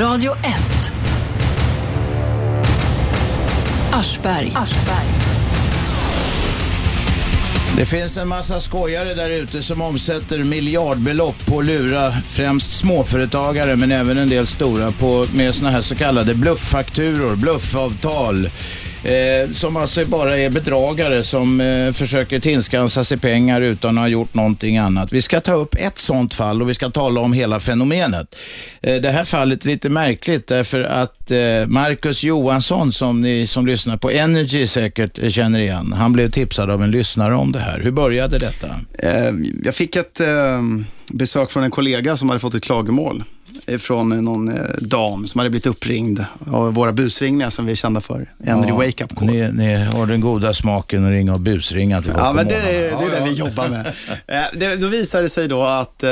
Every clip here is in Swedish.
Radio 1. Aschberg. Det finns en massa skojare där ute som omsätter miljardbelopp på att lura främst småföretagare men även en del stora på, med såna här så kallade blufffakturor, bluffavtal. Eh, som alltså bara är bedragare som eh, försöker tillskansa sig pengar utan att ha gjort någonting annat. Vi ska ta upp ett sånt fall och vi ska tala om hela fenomenet. Eh, det här fallet är lite märkligt därför att eh, Marcus Johansson som ni som lyssnar på Energy säkert känner igen, han blev tipsad av en lyssnare om det här. Hur började detta? Eh, Jag fick ett eh, besök från en kollega som hade fått ett klagomål från någon eh, dam som hade blivit uppringd av våra busringningar som vi är kända för. Energy Ja, Wake Up Call. Ni, ni har den goda smaken att ringa och busringa till Ja, men det, det är det vi jobbar med. Eh, det, då visar det sig då att eh,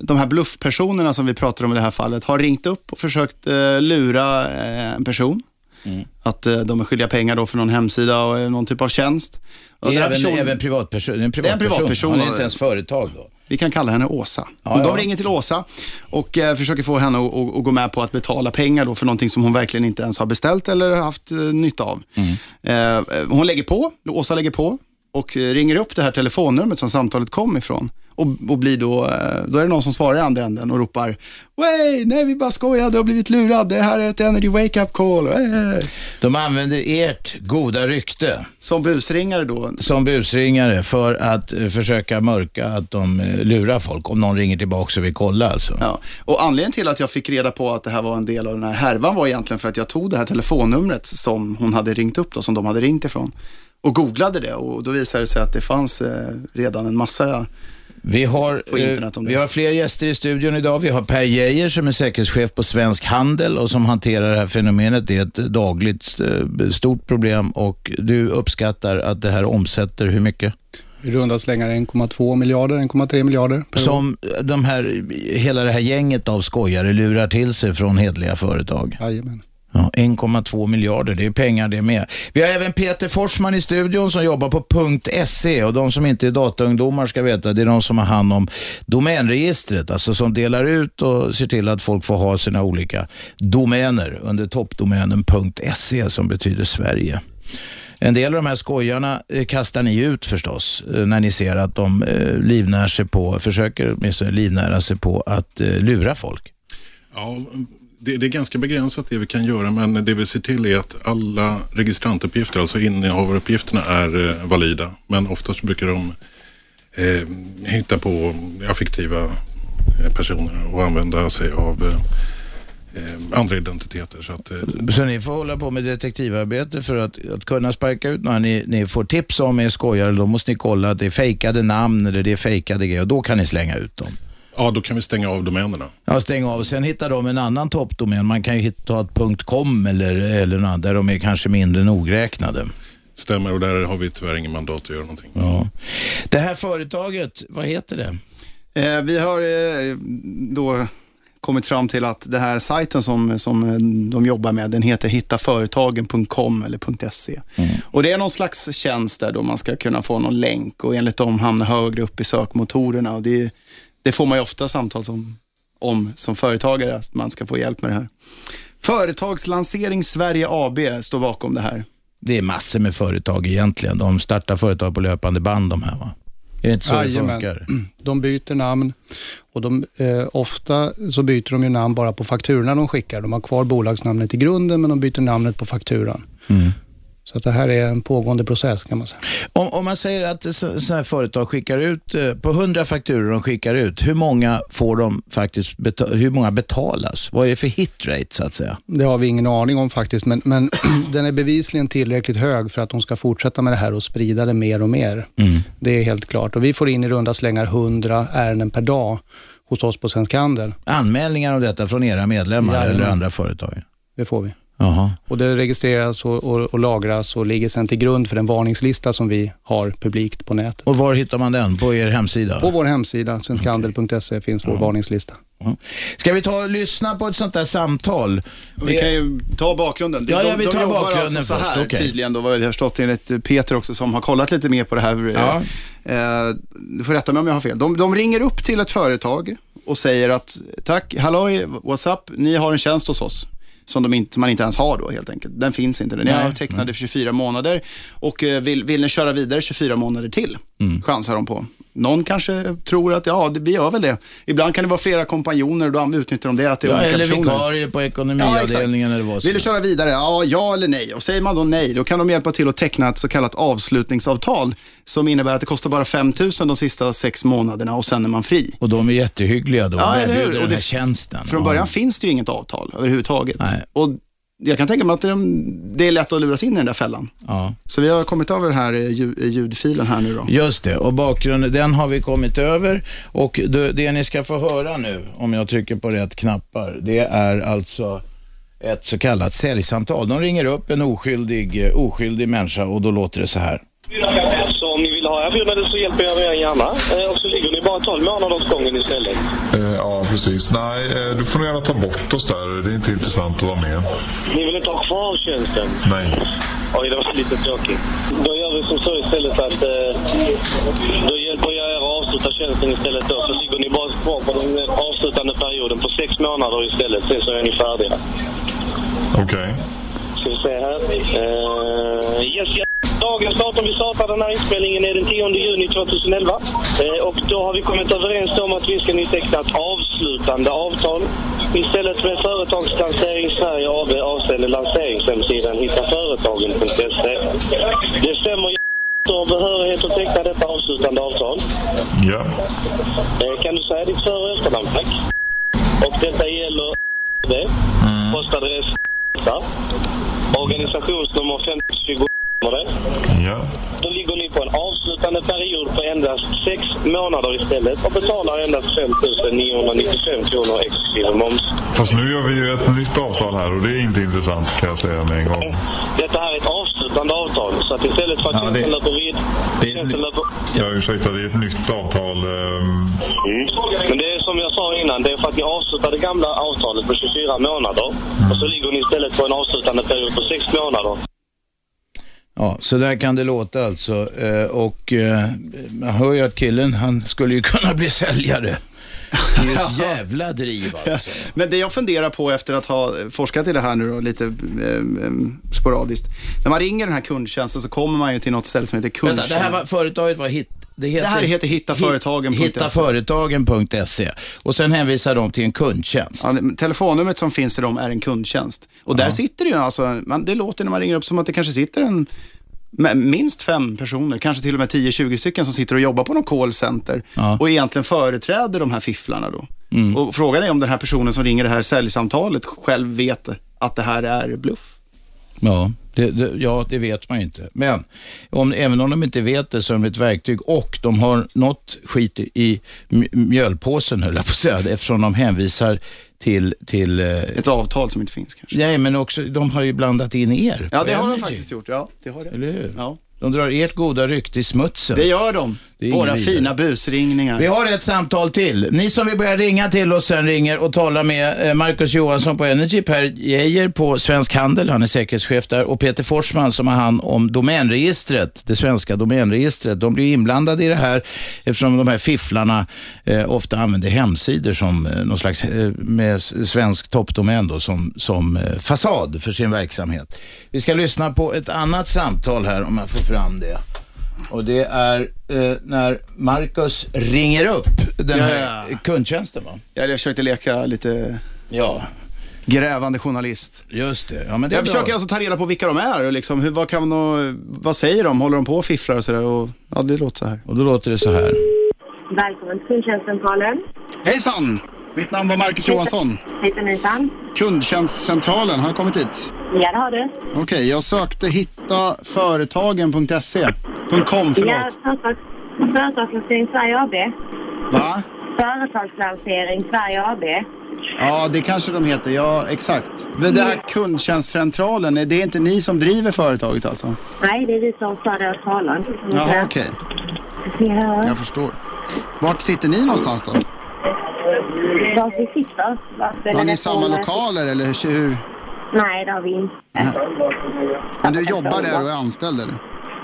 de här bluffpersonerna som vi pratar om i det här fallet har ringt upp och försökt eh, lura eh, en person. Mm. Att eh, de är skyldiga pengar då för någon hemsida och eh, någon typ av tjänst. Och även, personen- även privatperson. Det är en Det är en privatperson. privatperson. Han är inte ens företag då. Vi kan kalla henne Åsa. Ja, de ja. ringer till Åsa och eh, försöker få henne att att- att gå med på att betala pengar då för någonting som hon verkligen inte ens har beställt eller haft eh, nytta av. Mm. Eh, hon lägger på, Åsa lägger på och eh, ringer upp det här telefonnumret som samtalet kom ifrån. Och, och blir då, eh, då är det någon som svarar i andra änden och ropar Wey, nej vi bara skojar, du har blivit lurad, det här är ett energy wake up call. Wey. De använder ert goda rykte Som busringare då, som busringare för att eh, försöka mörka att de lurar folk. Om någon ringer tillbaka och vill kolla alltså. Ja, och anledningen till att jag fick reda på att det här var en del av den här härvan var egentligen för att jag tog det här telefonnumret som hon hade ringt upp då, som de hade ringt ifrån och googlade det och då visade det sig att det fanns eh, redan en massa Vi har, På internet om eh, vi har fler gäster i studion idag. Vi har Per Geijer som är säkerhetschef på Svensk Handel och som hanterar det här fenomenet. Det är ett dagligt eh, stort problem och du uppskattar att det här omsätter hur mycket? I runda slängar 1,2 miljarder, 1,3 miljarder. Som de här, hela det här gänget av skojare lurar till sig från hedliga företag. Jajamän. Ja, 1,2 miljarder, det är pengar det med. Vi har även Peter Forsman i studion som jobbar på .se och de som inte är dataungdomar ska veta, det är de som har hand om domänregistret, alltså som delar ut och ser till att folk får ha sina olika domäner under toppdomänen .se som betyder Sverige. En del av de här skojarna eh, kastar ni ut förstås eh, när ni ser att de eh, livnär sig på, försöker åtminstone livnära sig på att lura folk. Ja, det, det är ganska begränsat det vi kan göra, men det vi ser till är att alla registrantuppgifter, alltså innehavaruppgifterna, är eh, valida. Men oftast brukar de eh, hitta på affektiva personer och använda sig av eh, eh, andra identiteter. Så att, eh, Så ni får hålla på med detektivarbete för att, att kunna sparka ut några ni, ni får tips om är skojare. Då måste ni kolla att det är fejkade namn eller det är fejkade grejer och då kan ni slänga ut dem ja, då kan vi stänga av domänerna. Ja, stäng av. Sen hittar de en annan toppdomän. Man kan ju hitta ett .com eller, eller något där de är kanske mindre nogräknade. Stämmer och där har vi tyvärr ingen mandat att göra någonting. Ja. Det här företaget, vad heter det? Eh, vi har eh, då kommit fram till att den här sajten som, som eh, de jobbar med, den heter hittaföretagen.com eller .se. Och det är någon slags tjänst där då man ska kunna få någon länk och enligt dem hamna högre upp i sökmotorerna. Och det, det får man ju ofta samtal som, om som företagare, att man ska få hjälp med det här. Företagslansering Sverige AB står bakom det här. Det är massor med företag egentligen. De startar företag på löpande band de här va? Är det inte så det Jajamän. funkar? De byter namn och de, eh, ofta så byter de ju namn bara på fakturorna de skickar. De har kvar bolagsnamnet i grunden men de byter namnet på fakturan. Mm. Så att det här är en pågående process kan man säga. Om, om man säger att så- sådana här företag skickar ut, eh, på 100 fakturor de skickar ut, hur många får de faktiskt, hur många betalas? Vad är det för hitrate så att säga? Det har vi ingen aning om faktiskt, men, men den är bevisligen tillräckligt hög för att de ska fortsätta med det här och sprida det mer och mer. Det är helt klart. Och vi får in i runda slängar 100 ärenden per dag hos oss på Svensk Handel. Anmälningar om detta från era medlemmar Jajamän. eller andra företag? Det får vi. Jaha. Och det registreras och, och, och lagras och ligger sedan till grund för den varningslista som vi har publikt på nätet. Och var hittar man den? På er hemsida? På vår hemsida, svenskhandel.se, finns vår varningslista. Ja. Ska vi ta och lyssna på ett sånt där samtal? Vi kan ju ta bakgrunden. Ja, ja, vi tar jobbar bakgrunden alltså så först, här okej. tydligen, då, vad vi har förstått enligt Peter också, som har kollat lite mer på det här. Ja. Eh, du får rätta mig om jag har fel. De, de ringer upp till ett företag och säger att tack, halloj, what's up, ni har en tjänst hos oss. Som de inte, man inte ens har då helt enkelt. Den finns inte. Nej, har tecknade för 24 månader och eh, vill, vill ni köra vidare 24 månader till? Mm. Chansar de på. Någon kanske tror att ja, vi gör väl det. Ibland kan det vara flera kompanjoner och då utnyttjar de det. Att det är Ja, olika eller personer. vikarie på ekonomiavdelningen eller vad som Vill du köra vidare? Ja, ja eller nej. Och säger man då nej, då kan de hjälpa till att teckna ett så kallat avslutningsavtal som innebär att det kostar bara 5 000 de sista sex månaderna och sen är man fri. Och de är jättehyggliga då. Ja, Ja, eller hur? Och det- tjänsten. Från Ja. början finns det ju inget avtal överhuvudtaget. Nej. Och jag kan tänka mig att det- är lätt att luras in i den där fällan. Ja. Så vi har kommit över den här eh, eh, ljudfilen här nu då. Just det, och bakgrunden, den har vi kommit över. Och det, det ni ska få höra nu, om jag trycker på rätt knappar, det är alltså ett så kallat säljsamtal. De ringer upp en oskyldig, eh, oskyldig människa och då låter det så här. Så om ni vill ha erbjudande så hjälper jag er gärna. Eh, Och så ligger ni bara 12 månader åt gången istället. Eh, ja, precis. Nej, eh, du får gärna ta bort oss där. Det är inte intressant att vara med. Ni vill inte ha kvar tjänsten? Nej. Oj, det var lite tråkigt. Då gör vi som så istället att eh, då hjälper jag er att avsluta tjänsten istället då. Så ligger ni bara kvar på den avslutande perioden på sex månader istället. Sen så är ni färdiga. Okej. Ska vi se här. Eh, yes, yes. Dagens datum vi startar den här inspelningen är den 10 juni 2011. Eh, och då har vi kommit överens om att vi ska teckna ett avslutande avtal istället med Företagslansering Sverige AB avseende lanseringshemsidan hittaföretagen.se. Det stämmer har behörighet att teckna detta avslutande avtal. Ja. Eh, kan du säga ditt för och efternamn tack? Och detta gäller det. Postadress Organisationsnummer 520 det. Ja. Då ligger ni på en avslutande period på endast sex månader istället och betalar endast 5 995 kronor exklusive moms. Fast nu gör vi ju ett nytt avtal här och det är inte intressant kan jag säga med en gång. Detta här är ett avslutande avtal så att istället för att Ja, tjänsten löper vid... det- Tjänsten löper... Ja, ursäkta, det är ett nytt avtal. ehm, Mm. Men det är som jag sa innan, det är för att ni avslutar det gamla avtalet på 24 månader och så ligger ni istället på en avslutande period på sex månader. Ja, så där kan det låta alltså. Eh, Och eh, man hör ju att killen, han skulle ju kunna bli säljare. Det är ett jävla driv alltså. Men det jag funderar på efter att ha forskat i det här nu då, lite eh, eh, sporadiskt. När man ringer den här kundtjänsten så kommer man ju till något ställe som heter Vänta, kundtjänst. det här var, företaget var hit, det, heter, Det här heter hittaföretagen.se. Hittaföretagen.se. Och sen hänvisar de till en kundtjänst. Ja, telefonnumret som finns till dem är en kundtjänst. Och där sitter det ju alltså, man, det låter när man ringer upp som att det kanske sitter en minst fem personer, kanske till och med 10-20 stycken som sitter och jobbar på någon callcenter Ja. och egentligen företräder de här fifflarna då. Mm. Och frågan är om den här personen som ringer det här säljsamtalet själv vet att det här är bluff. Ja det, det, ja, det vet man ju inte. Men om, även om de inte vet det så är de ett verktyg och de har något skit i- i mj- mjölpåsen, höll jag på att säga, eftersom de hänvisar till, till eh, Ett avtal som inte finns kanske. Nej, men också, de har ju blandat in er. Ja, det har de Energy. faktiskt gjort. Ja, det har rätt. Eller hur? Ja. De drar ert goda rykte i smutsen. Det gör de. Våra fina busringningar. Vi har ett samtal till. Ni som vill börja ringa till oss sen ringer och talar med eh, Marcus Johansson på Energy, Per Geijer på Svensk Handel, han är säkerhetschef där, och Peter Forsman som har hand om domänregistret, det svenska domänregistret. De blir inblandade i det här eftersom de här fifflarna eh, ofta använder hemsidor som eh, någon slags eh, med svensk toppdomän då, som, som eh, fasad för sin verksamhet. Vi ska lyssna på ett annat samtal här om jag får fram det. Och det är eh, när Marcus ringer upp den här Ja. kundtjänsten va? Jag försökte leka lite Ja, grävande journalist. just det. Ja, men det Jag bra. försöker alltså ta reda på vilka de är och liksom, hur, vad, kan de, vad säger de? Håller de på och fifflar och sådär? Och, ja, det låter så här. Och då låter det så här. Välkommen till kundtjänstcentralen. Hejsan! Mitt namn var Marcus Johansson. Kundtjänstcentralen, har jag kommit hit? Ja, det har du. Okej, jag sökte hitta företagen.se. .com, förlåt. Företags, Företagslansering Sverige AB. Va? Företagslansering Sverige AB. Ja, det kanske de heter. Ja, exakt. Det det här kundtjänstcentralen, det är inte ni som driver företaget alltså? Nej, det är vi som för deras talan. Jaha, okej. Ja, Jag förstår. Vart sitter ni någonstans då? Var vi sitter. Var Har ni samma lokaler eller hur-? Nej, det har vi inte. Men du jobbar där och är anställd eller?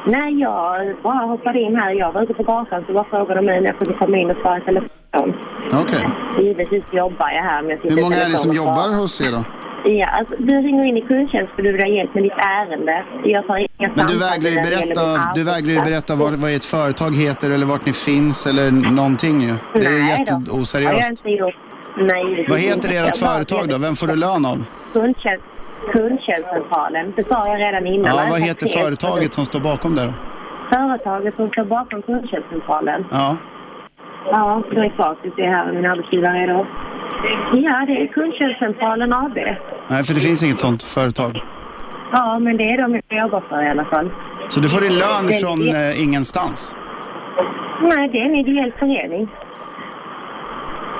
Nej, jag bara hoppade in här. Jag var ute på gatan så var frågan om mig när jag kunde komma in och svara i telefon. Okej. Givetvis jobbar jag här. Men jag Hur många är det som jobbar hos er då? Ja, alltså, du ringer in i kundtjänst för du vill ha hjälp med ditt ärende. Jag tar inga Men du vägrar ju det berätta, du vägrar ju berätta vad, vad ert företag heter eller vart ni finns eller någonting ju. Det är ju Nej då. har jag jätteoseriöst. inte gjort. Nej, det Vad är heter ert företag då? Vem får du lön av? Kundtjänst, kundtjänstcentralen. Det sa jag redan innan. Ja, vad heter företaget som står bakom där? Företaget som står bakom kundtjänstcentralen. Ja. Ja, det är facit det här med min arbetsgivare idag. Ja, det är kundtjänstcentralen AB. Nej, för det finns inget sånt företag. Ja, men det är de jag jobbar för i alla fall. Så du får din lön Det- från eh, ingenstans. Nej, det är en ideell förening.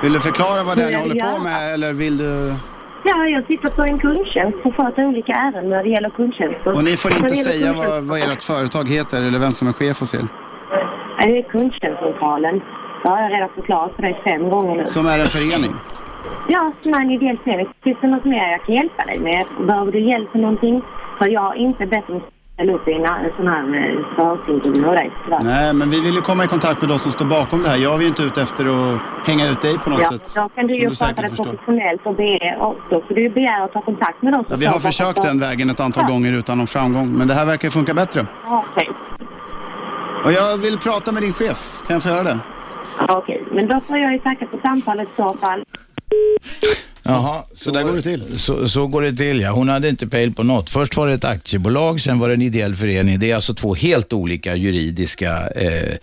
Vill du förklara vad det är ni håller på med eller vill du... Ja, jag sitter på en kundtjänst och sköter olika ärenden när det gäller kundtjänster. Och ni får inte säga vad, vad ert företag heter eller vem som är chef hos er. Nej, Det är kundtjänstcentralen. Det har jag redan förklarat för dig fem gånger nu. Som är en förening. Ja, som är en ideell förening. Finns det något mer jag kan hjälpa dig med? Behöver du hjälp med någonting? För jag har inte bett om att ställa upp i en sån här eh, med dig. tyvärr. Nej, men vi vill ju komma i kontakt med de som står bakom det här. Jag är ju inte ute efter att hänga ut dig på något Ja, sätt. då kan du ju det förstår. professionellt och be, och då får du begära att ta kontakt med dem. som Ja, vi har försökt den vägen ett antal Ja. gånger utan någon framgång. Men det här verkar funka bättre. Ja, Okej, Och jag vill prata med din chef. Kan jag få göra det? okej. men då får jag ju tacka för samtalet i så fall. Jaha, Så där går det till. Så, så går det till ja. Hon hade inte pejl på något. Först var det ett aktiebolag, sen var det en ideell förening. Det är alltså två helt olika juridiska eh,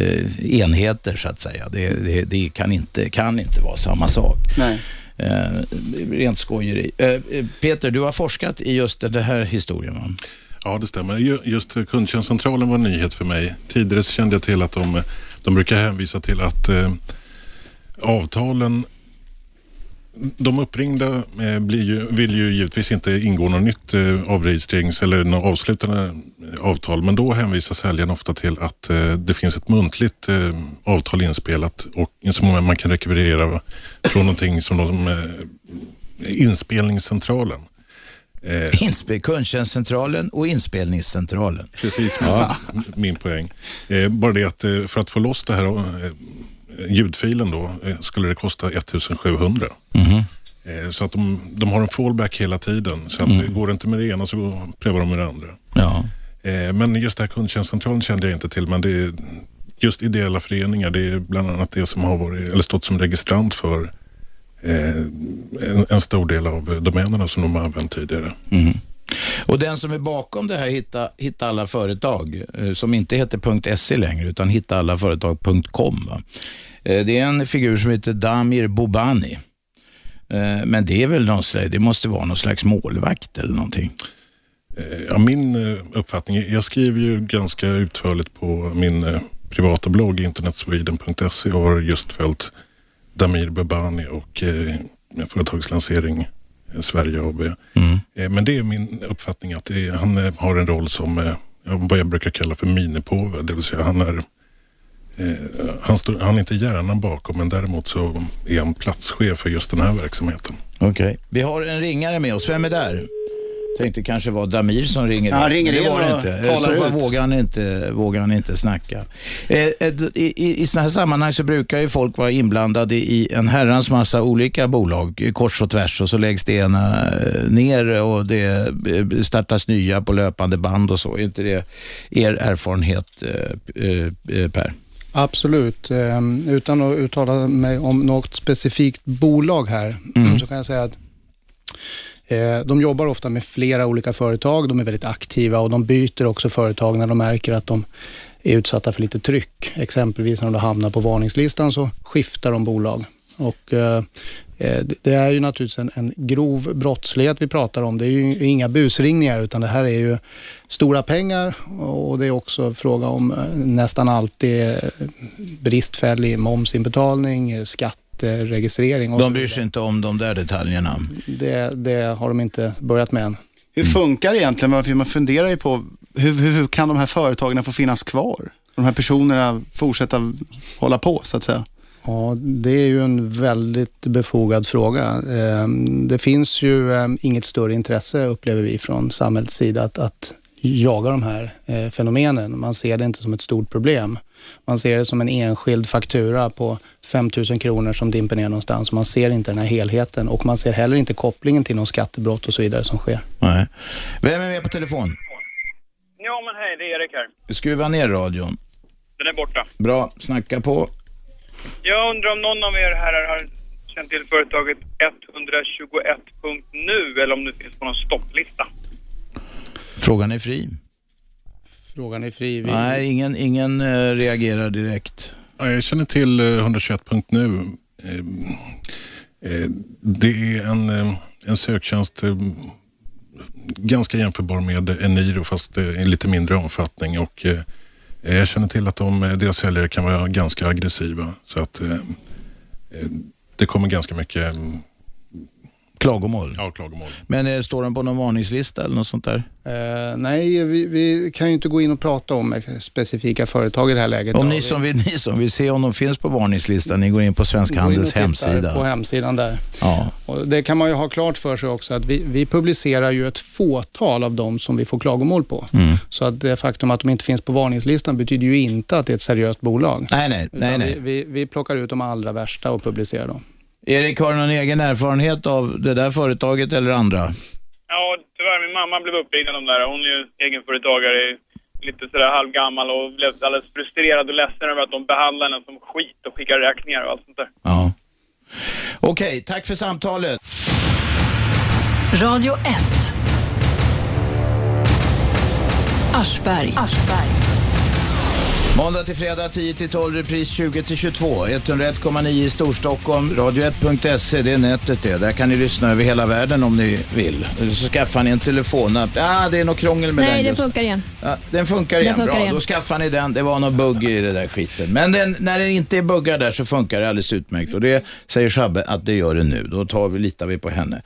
eh, enheter så att säga. Det, det, det kan, inte, kan inte vara samma sak. Nej. Eh, rent skojeri. Eh, eh, Peter, du har forskat i just den här historien va? Ja, det stämmer. Ju- Just kundtjänstcentralen var en nyhet för mig. Tidigare så kände jag till att de, de brukar hänvisa till att eh, avtalen de uppringda eh, blir ju, vill ju givetvis inte ingå något nytt eh, avregistrerings eller något avslutande eh, avtal, men då hänvisar säljaren ofta till att det finns ett muntligt avtal inspelat och som man kan rekvirera från någonting som de, inspelningscentralen. Eh, Inspel, kundtjänstcentralen och inspelningscentralen. Precis min, min poäng. Eh, bara det att för att få loss det här ljudfilen då eh, skulle det kosta 1700. Eh, så att de, de har en fallback hela tiden. Så att Mm. går det inte med det ena så prövar de med det andra. Ja. Eh, men just det här kundtjänstcentralen kände jag inte till. Men det är just ideella föreningar, det är bland annat det som har varit, eller stått som registrant för en, en stor del av domänerna som de har använt tidigare. Och den som är bakom det här Hitta, hitta alla företag, som inte heter .se längre utan hittaallaföretag.com. Eh, Det är en figur som heter Damir Bobani. Eh, Men det är väl någon slags, det måste vara någon slags målvakt eller någonting. Eh, Ja, min uppfattning, jag skriver ju ganska utförligt på min privata blogg internetsweden.se och har just följt Damir Babani och företagslansering Sverige AB. Eh, men det är min uppfattning att är, han har en roll som vad jag brukar kalla för minipåve. Det vill säga han är han, står, han är inte hjärnan bakom men däremot så är han platschef för just den här verksamheten. Okej. Vi har en ringare med oss. Vem är där? Tänkte kanske var Damir som ringer. Ja, han ringer det var det inte. I talar så ut. vågar han inte, vågar han inte snacka. Eh, eh, I, i, I sådana här sammanhang så brukar ju folk vara inblandade i en herrans massa olika bolag, eh, kors och tvärs, och så läggs det ena eh, ner och det eh, startas nya på löpande band och så. Är inte det er erfarenhet, eh, eh, Per? Absolut. Ehm, Utan att uttala mig om något specifikt bolag här så kan jag säga att eh, de jobbar ofta med flera olika företag. De är väldigt aktiva och de byter också företag när de märker att de är utsatta för lite tryck. Exempelvis när de hamnar på varningslistan så skiftar de bolag. Och, eh, det- det är ju naturligtvis en, en grov brottslighet vi pratar om. Det är ju inga busringningar utan det här är ju stora pengar och det är också fråga om eh, nästan alltid eh, bristfällig momsinbetalning, eh, skatteregistrering och De bryr sig inte om de där detaljerna. Det, det har de inte börjat med än. Hur funkar det egentligen? Man funderar ju på hur, hur, hur kan de här företagen få finnas kvar? De här personerna fortsätta hålla på så att säga. Ja, det är ju en väldigt befogad fråga. Eh, Det finns ju eh, inget större intresse, upplever vi från samhällets sida, att, att jaga de här eh, fenomenen. Man ser det inte som ett stort problem. Man ser det som en enskild faktura på 5 000 kronor som dimper ner någonstans. Man ser inte den här helheten och man ser heller inte kopplingen till någon skattebrott och så vidare som sker. Nej. Vem är med på telefon? Ja, men hej, det är Erik här. Skruva ner radion. Den är borta. Bra, snacka på. Jag undrar om någon av er herrar har känt till företaget 121.nu eller om det finns på någon stopplista. Frågan är fri. Frågan är fri. Vi... Nej, ingen, ingen eh, reagerar direkt. Ja, jag känner till eh, 121.nu. Eh, eh, Det är en, en söktjänst ganska jämförbar med Eniro fast i lite mindre omfattning. Och, Eh, jag känner till att de, eh, deras säljare kan vara ganska aggressiva. Så att eh, eh det kommer ganska mycket mm, Klagomål? Ja, klagomål. Men eh, står den på någon varningslista eller något sånt där? Eh, nej, vi, vi kan ju inte gå in och prata om eh, specifika företag i det här läget. Om ni vi- som, vill, ni som vill se om de finns på varningslistan, ni går in på Svensk Gå in och Handels hemsida. På hemsidan där. Ja. Och det kan man ju ha klart för sig också att vi, vi publicerar ju ett fåtal av dem som vi får klagomål på. Mm. Så att det faktum att de inte finns på varningslistan betyder ju inte att det är ett seriöst bolag. Nej, nej, nej, nej. Vi, vi, vi plockar ut de allra värsta och publicerar dem. Erik, har du någon egen erfarenhet av det där företaget eller andra? Ja, tyvärr. Min mamma blev uppringd av de där. Hon är ju egenföretagare, lite sådär halvgammal och blev alldeles frustrerad och ledsen över att de behandlar henne som skit och skickar räkningar och allt sånt där. Ja. Okej, tack för samtalet. Radio 1. Aschberg. Måndag till fredag 10 till 12, repris 20 till 22. 101,9 i Storstockholm, radio1.se, det är nätet det. Där kan ni lyssna över hela världen om ni vill. Så skaffar ni en telefonapp. Ah, det är något krångel med den Nej, det funkar igen. Ja, den funkar igen. funkar Bra, igen. då skaffar ni den. Det var någon bugg i det där skiten. Men den, när det inte är buggar där så funkar det alldeles utmärkt. Och det säger Shabbe att det gör det nu. Då tar vi, litar vi på henne.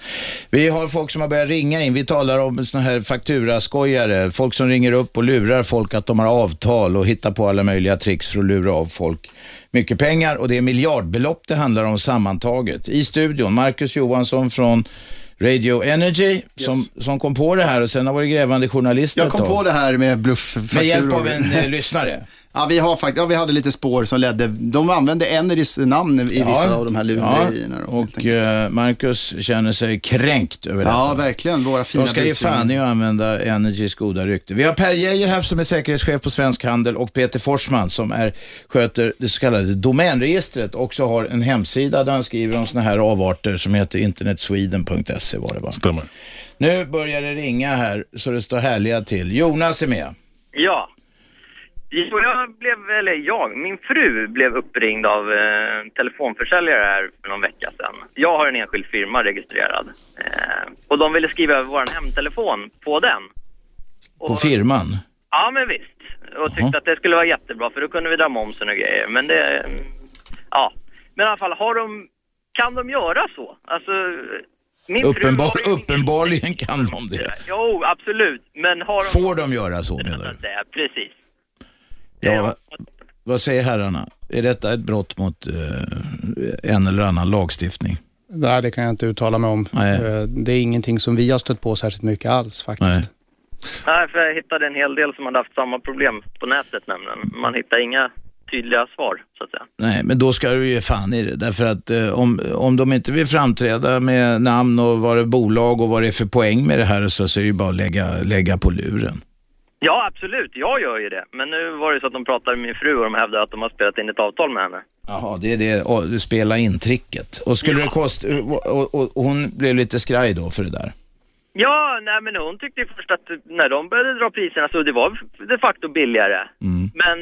Vi har folk som har börjat ringa in. Vi talar om såna här fakturaskojare. Folk som ringer upp och lurar folk att de har avtal och hittar på alla möjliga tricks för att lura av folk mycket pengar. Och det är miljardbelopp det handlar om sammantaget. I studion, Marcus Johansson från Radio Energy som, som kom på det här och sen har varit grävande journalist Jag kom på det här med blufffakturor. Med hjälp av en eh, lyssnare. Ja, vi, har fakt- ja, vi hade lite spår som ledde. De använde Energys namn i vissa av de här lurendrejerna. Ja, och eh, Marcus känner sig kränkt över detta. Ja, verkligen. Våra fina De ska ge fan i att använda Energys goda rykte. Vi har Per Geijer här som är säkerhetschef på Svensk Handel och Peter Forsman som är, sköter det så kallade domänregistret och också har en hemsida där han skriver om såna här avarter som heter internetsweden.se var det va? Stämmer. Nu börjar det ringa här så det står härliga till. Jonas är med. Ja. Jo, Jag blev, eller jag, min fru blev uppringd av eh, telefonförsäljare här för någon vecka sedan. Jag har en enskild firma registrerad. Eh, och de ville skriva över vår hemtelefon på den. På firman. Ja, men visst. Och tyckte att det skulle vara jättebra för då kunde vi dra momsen och grejer. Men det, ja. Men i alla fall, har de, kan de göra så? Alltså, min fru Uppenbar, ju uppenbarligen kan de det. Jo, absolut. Men har de... Får de göra så menar du? Det, precis. Ja, vad, vad säger herrarna? Är detta ett brott mot eh, en eller annan lagstiftning? Nej, det kan jag inte uttala mig om. Nej. Eh, Det är ingenting som vi har stött på särskilt mycket alls faktiskt. Nej. Nej, för jag hittade en hel del som hade haft samma problem på nätet nämligen. Man hittar inga tydliga svar, så att säga. Nej, men då ska du ge fan i det. Därför att eh, om, om de inte vill framträda med namn och vad det är bolag och vad det är för poäng med det här så, så är det ju bara att lägga, lägga på luren. Ja, absolut. Jag gör ju det. Men nu var det så att de pratade med min fru och de hävdade att de har spelat in ett avtal med henne. Jaha, det är det, och du spelar in tricket. Och skulle det kosta, och, och, och hon blev lite skraj då för det där. Ja, nej men hon tyckte ju först att när de började dra priserna så det var de facto billigare. Mm. Men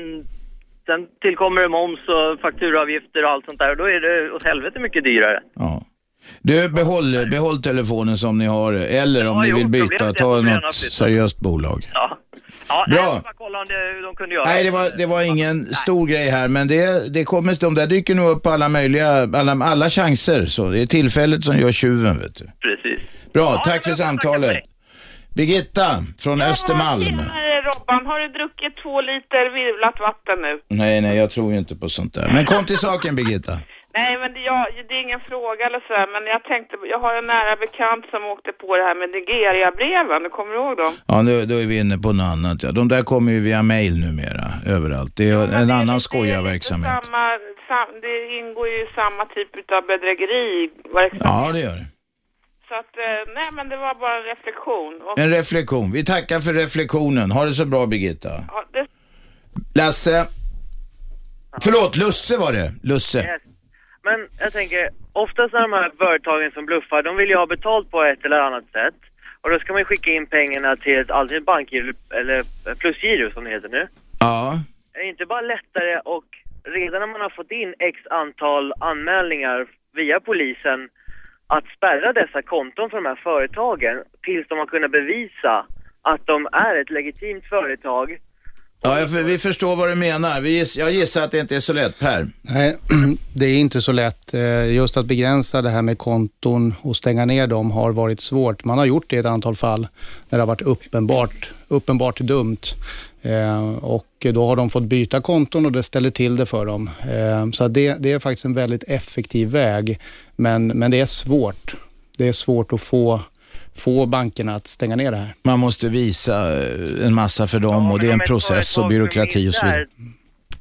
sen tillkommer det moms och fakturaavgifter och allt sånt där och då är det åt helvete mycket dyrare. Ja. Du, behåll, behåll telefonen som ni har eller om Ja, ni jo, vill byta, ta något seriöst bolag. Ja. Ja, Bra. Nej, jag bara kolla om det, de kunde göra Nej, det var, det var ingen stor grej här, men det, det kommer, de där dyker nog upp på alla möjliga, alla, alla chanser. Så det är tillfället som gör tjuven, vet du. Precis. Bra, tack för samtalet. Birgitta från Östermalm. Tjenare Robban, har du druckit två liter virvlat vatten nu? Nej, nej, jag tror ju inte på sånt där. Men kom till saken, Birgitta. Nej, men det, jag, det är ingen fråga eller så, här, men jag tänkte, jag har en nära bekant som åkte på det här med Nigeria-breven, du kommer ihåg dem? Ja, nu, då är vi inne på något annat. Ja. De där kommer ju via mail numera, överallt. Det är en annan skojarverksamhet. Samma, sam, det ingår ju i samma typ av bedrägeri. Ja, det gör det. Så att, eh, nej men det var bara en reflektion. Och, En reflektion. Vi tackar för reflektionen. Ha det så bra, Birgitta. ja, det, Lasse. Förlåt, Lusse var det. Lusse. Yes. Men jag tänker, oftast när de här företagen som bluffar, de vill ju ha betalt på ett eller annat sätt. Och då ska man ju skicka in pengarna till ett antingen bankgiro eller plusgiro som det heter nu. Ja. Är det inte bara lättare och redan när man har fått in x antal anmälningar via polisen att spärra dessa konton för de här företagen tills de har kunnat bevisa att de är ett legitimt företag Ja, jag, vi förstår vad du menar. Vi giss, jag gissar att det inte är så lätt, Per. Nej, det är inte så lätt. Eh, just att begränsa det här med konton och stänga ner dem har varit svårt. Man har gjort det i ett antal fall när det har varit uppenbart, uppenbart dumt. Eh, och då har de fått byta konton och det ställer till det för dem. Eh, så det, det är faktiskt en väldigt effektiv väg. Men, men det är svårt. Det är svårt att få, få bankerna att stänga ner det här. Man måste visa eh, en massa för dem och det är en process och byråkrati och så vidare.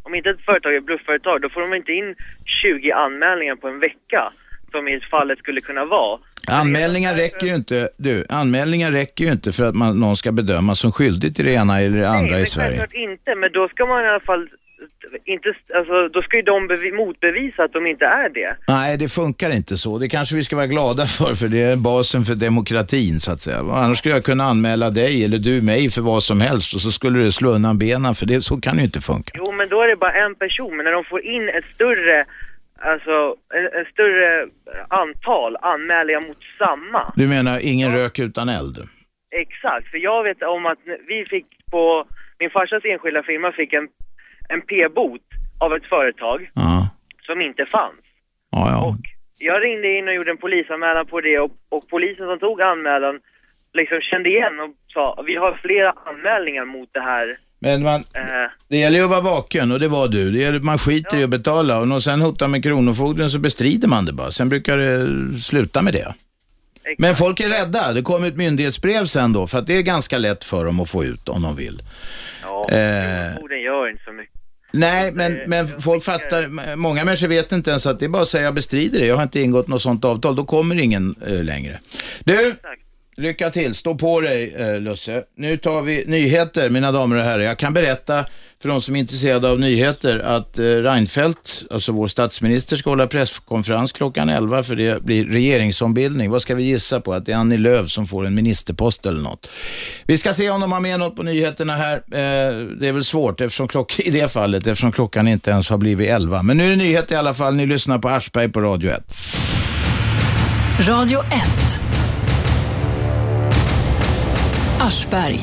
Om inte ett företag är bluffföretag, då får de inte in 20 anmälningar på en vecka, som i fallet skulle kunna vara. Anmälningar räcker ju inte, du, anmälningar räcker ju inte för att man, någon ska bedömas som skyldig till det ena eller det andra Nej, i Sverige. självklart inte, men då ska man i alla fall inte, alltså, då ska ju de bevi- motbevisa att de inte är det. Nej, det funkar inte så. Det kanske vi ska vara glada för, för det är basen för demokratin så att säga. Annars skulle jag kunna anmäla dig eller du mig för vad som helst och så skulle det slå undan benen för det, så kan det ju inte funka. Jo, men då är det bara en person, men när de får in ett större, alltså, en, en större antal anmälningar mot samma. Du menar ingen rök utan eld? Exakt, för jag vet om att vi fick på, min farsas enskilda firma fick en, en p-bot av ett företag Ja. som inte fanns. Ja, ja. Jag ringde in och gjorde en polisanmälan på det och, och polisen som tog anmälan liksom kände igen och sa vi har flera anmälningar mot det här. Men man, Eh, det gäller ju att vara vaken och det var du. Det gäller, man skiter i att betala och när sen hotar med Kronofogden så bestrider man det bara. Sen brukar det sluta med det. Men folk är rädda. Det kommer ett myndighetsbrev sen då för att det är ganska lätt för dem att få ut om de vill. ja, Eh. orden gör inte så mycket. Nej, men, men folk fattar, många människor vet inte ens att det är bara att säga jag bestrider det, jag har inte ingått något sånt avtal, då kommer ingen eh, längre. Du, lycka till, stå på dig eh, Lusse. Nu tar vi nyheter, mina damer och herrar. Jag kan berätta för de som är intresserade av nyheter att eh, Reinfeldt, alltså vår statsminister, ska hålla presskonferens klockan 11 för det blir regeringsombildning. Vad ska vi gissa på? Att det är Annie Lööf som får en ministerpost eller något. Vi ska se om de har med något på nyheterna här. Eh, det är väl svårt eftersom klock, i det fallet eftersom klockan inte ens har blivit 11. Men nu är det nyheter i alla fall. Ni lyssnar på Aschberg på Radio 1. Radio 1. Aschberg.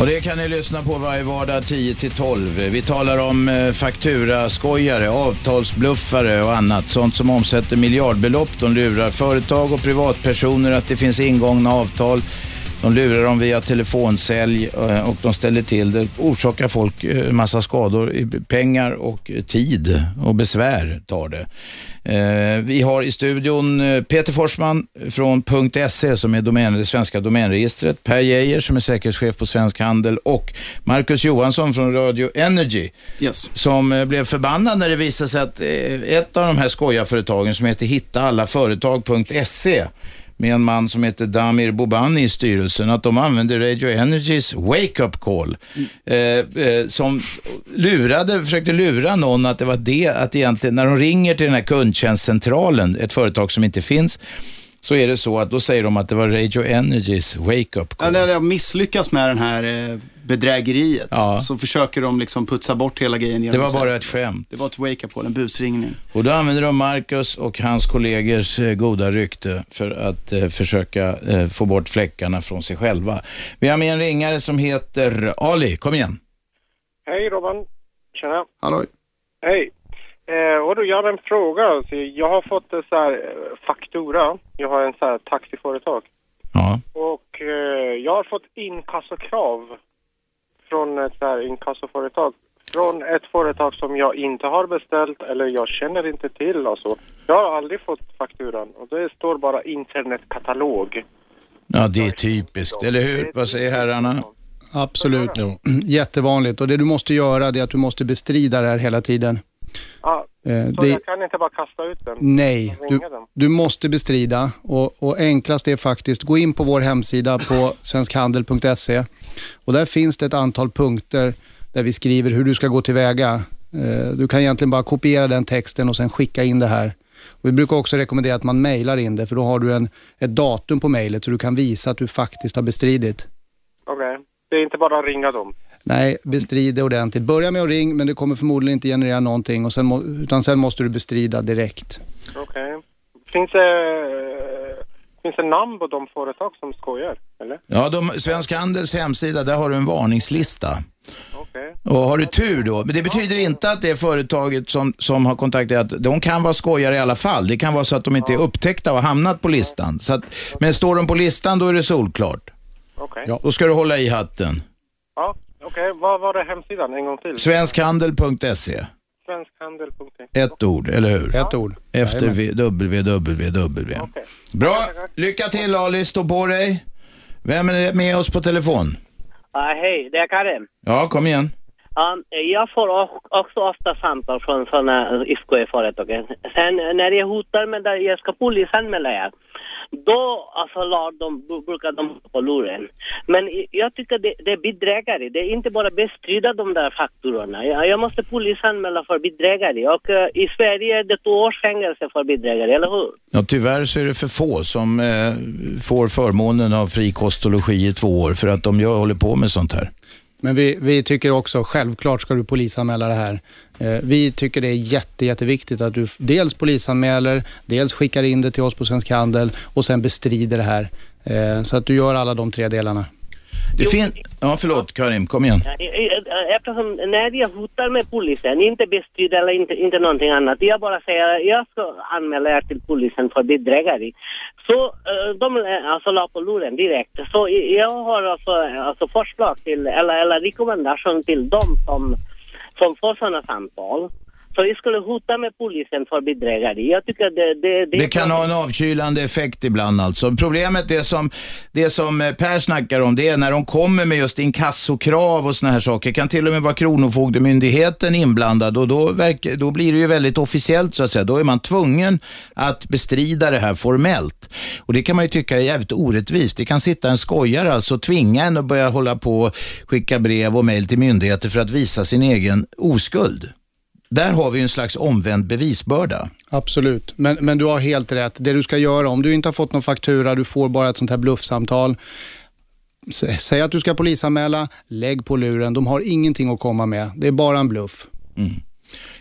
Och det kan ni lyssna på varje vardag 10 till 12. Vi talar om eh, fakturaskojare, avtalsbluffare och annat. Sånt som omsätter miljardbelopp. De lurar företag och privatpersoner att det finns ingångna avtal. De lurar dem via telefonsälj eh, och de ställer till det. Orsakar folk eh, massa skador, i pengar och tid och besvär tar det. Eh, Vi har i studion eh, Peter Forsman från .se som är domän, det svenska domänregistret, Per Geijer som är säkerhetschef på Svensk Handel och Marcus Johansson från Radio Energy. Som eh, blev förbannad när det visade sig att ett av de här skojarföretagen som heter hittaallaföretag.se med en man som heter Damir Bobani i styrelsen, att de använde Radio Energys wake-up call. Eh, eh, som lurade, försökte lura någon att det var det, att egentligen när de ringer till den här kundtjänstcentralen, ett företag som inte finns, så är det så att då säger de att det var Radio Energys wake-up Ja, när de misslyckas med den här eh, bedrägeriet Ja. så försöker de liksom putsa bort hela grejen genom Det var bara ett skämt. Det var ett wake-up call, en busringning. Och då använder de Marcus och hans kollegors eh, goda rykte för att eh, försöka eh, få bort fläckarna från sig själva. Vi har med en ringare som heter Ali. Kom igen. Hej Robban. Tjena. Hallå. Hej. Eh, och då, jag har en fråga. Alltså, jag har fått en så här eh, faktura. Jag har en så här taxiföretag. Ja. Och eh, jag har fått inkassokrav från ett så här inkassoföretag från ett företag som jag inte har beställt eller jag känner inte till. Alltså. Jag har aldrig fått fakturan och det står bara internetkatalog. Ja, det är typiskt, eller hur? Vad säger herrarna? Absolut. Jättevanligt. Och det du måste göra det är att du måste bestrida det här hela tiden. Ja, Eh, så det- jag kan inte bara kasta ut den? Nej, du, den? du måste bestrida och, och enklast är faktiskt, gå in på vår hemsida på svenskhandel.se och där finns det ett antal punkter där vi skriver hur du ska gå tillväga. Eh, Du kan egentligen bara kopiera den texten och sen skicka in det här. Och vi brukar också rekommendera att man mejlar in det för då har du en, ett datum på mejlet så du kan visa att du faktiskt har bestridit. Okej. Det är inte bara att ringa dem? Nej, bestrid det ordentligt. Börja med att ring men det kommer förmodligen inte generera någonting och sen, utan sen måste du bestrida direkt. Okej. Finns det... eh, Finns det namn på de företag som skojar? Eller? Ja, de, Svensk Handels hemsida, där har du en varningslista. Okej. Och har du tur då, men det betyder inte att det företaget som, som har kontaktat, de kan vara skojare i alla fall. Det kan vara så att de inte är upptäckta och har hamnat på listan. Så att, men står de på listan då är det solklart. Okej. Då ska du hålla i hatten. Ja, okej. Vad var det hemsidan en gång till? Svenskhandel.se. Svenskhandel.se. Ett ord, eller hur? Ett ord. Efter v- www. Bra, lycka till Ali, stå på dig. Vem är med oss på telefon? Ja, hej, det är Karim. Ja, kom igen. Ja, jag får o- också ofta samtal från sådana IFK-företag. Sen när jag hotar med att jag ska polisanmäla er, då alltså, la de, brukar de på luren. Men jag tycker det, det är bedrägeri. Det är inte bara bestrida de där fakturorna. Jag, jag måste polisanmäla för bedrägeri. Och eh, i Sverige är det två års fängelse för bedrägeri, eller hur? Ja, tyvärr så är det för få som eh, får förmånen av fri kost och logi i två år för att de gör, håller på med sånt här. Men vi, vi tycker också, självklart ska du polisanmäla det här. Eh, vi tycker det är jätte, jätteviktigt att du dels polisanmäler, dels skickar in det till oss på Svensk Handel och sen bestrider det här. Eh, så att du gör alla de tre delarna. Det fin- ja, förlåt Karim, kom igen. I- Eftersom när jag hotar med polisen, inte bestrida eller inte, inte någonting annat. Jag bara säger att jag ska anmäla er till polisen för bedrägeri. Så eh, de eh, alltså la på luren direkt. Så jag har alltså, alltså förslag till, eller, eller rekommendation till dem som, som får sådana samtal. Så jag skulle hota med polisen för bedrägeri. Jag tycker det, det, det, Det kan ha en avkylande effekt ibland alltså. Problemet är som, det som eh, Per snackar om, det är när de kommer med just inkassokrav och såna här saker. kan till och med vara Kronofogdemyndigheten inblandad och då, verkar, då blir det ju väldigt officiellt så att säga. Då är man tvungen att bestrida det här formellt. Och det kan man ju tycka är jävligt orättvist. Det kan sitta en skojare alltså och tvinga en att börja hålla på och skicka brev och mejl till myndigheter för att visa sin egen oskuld. Där har vi en slags omvänd bevisbörda. Absolut, men, men du har helt rätt. Det du ska göra, om du inte har fått någon faktura, du får bara ett sånt här bluffsamtal. Säg att du ska polisanmäla, lägg på luren. De har ingenting att komma med. Det är bara en bluff.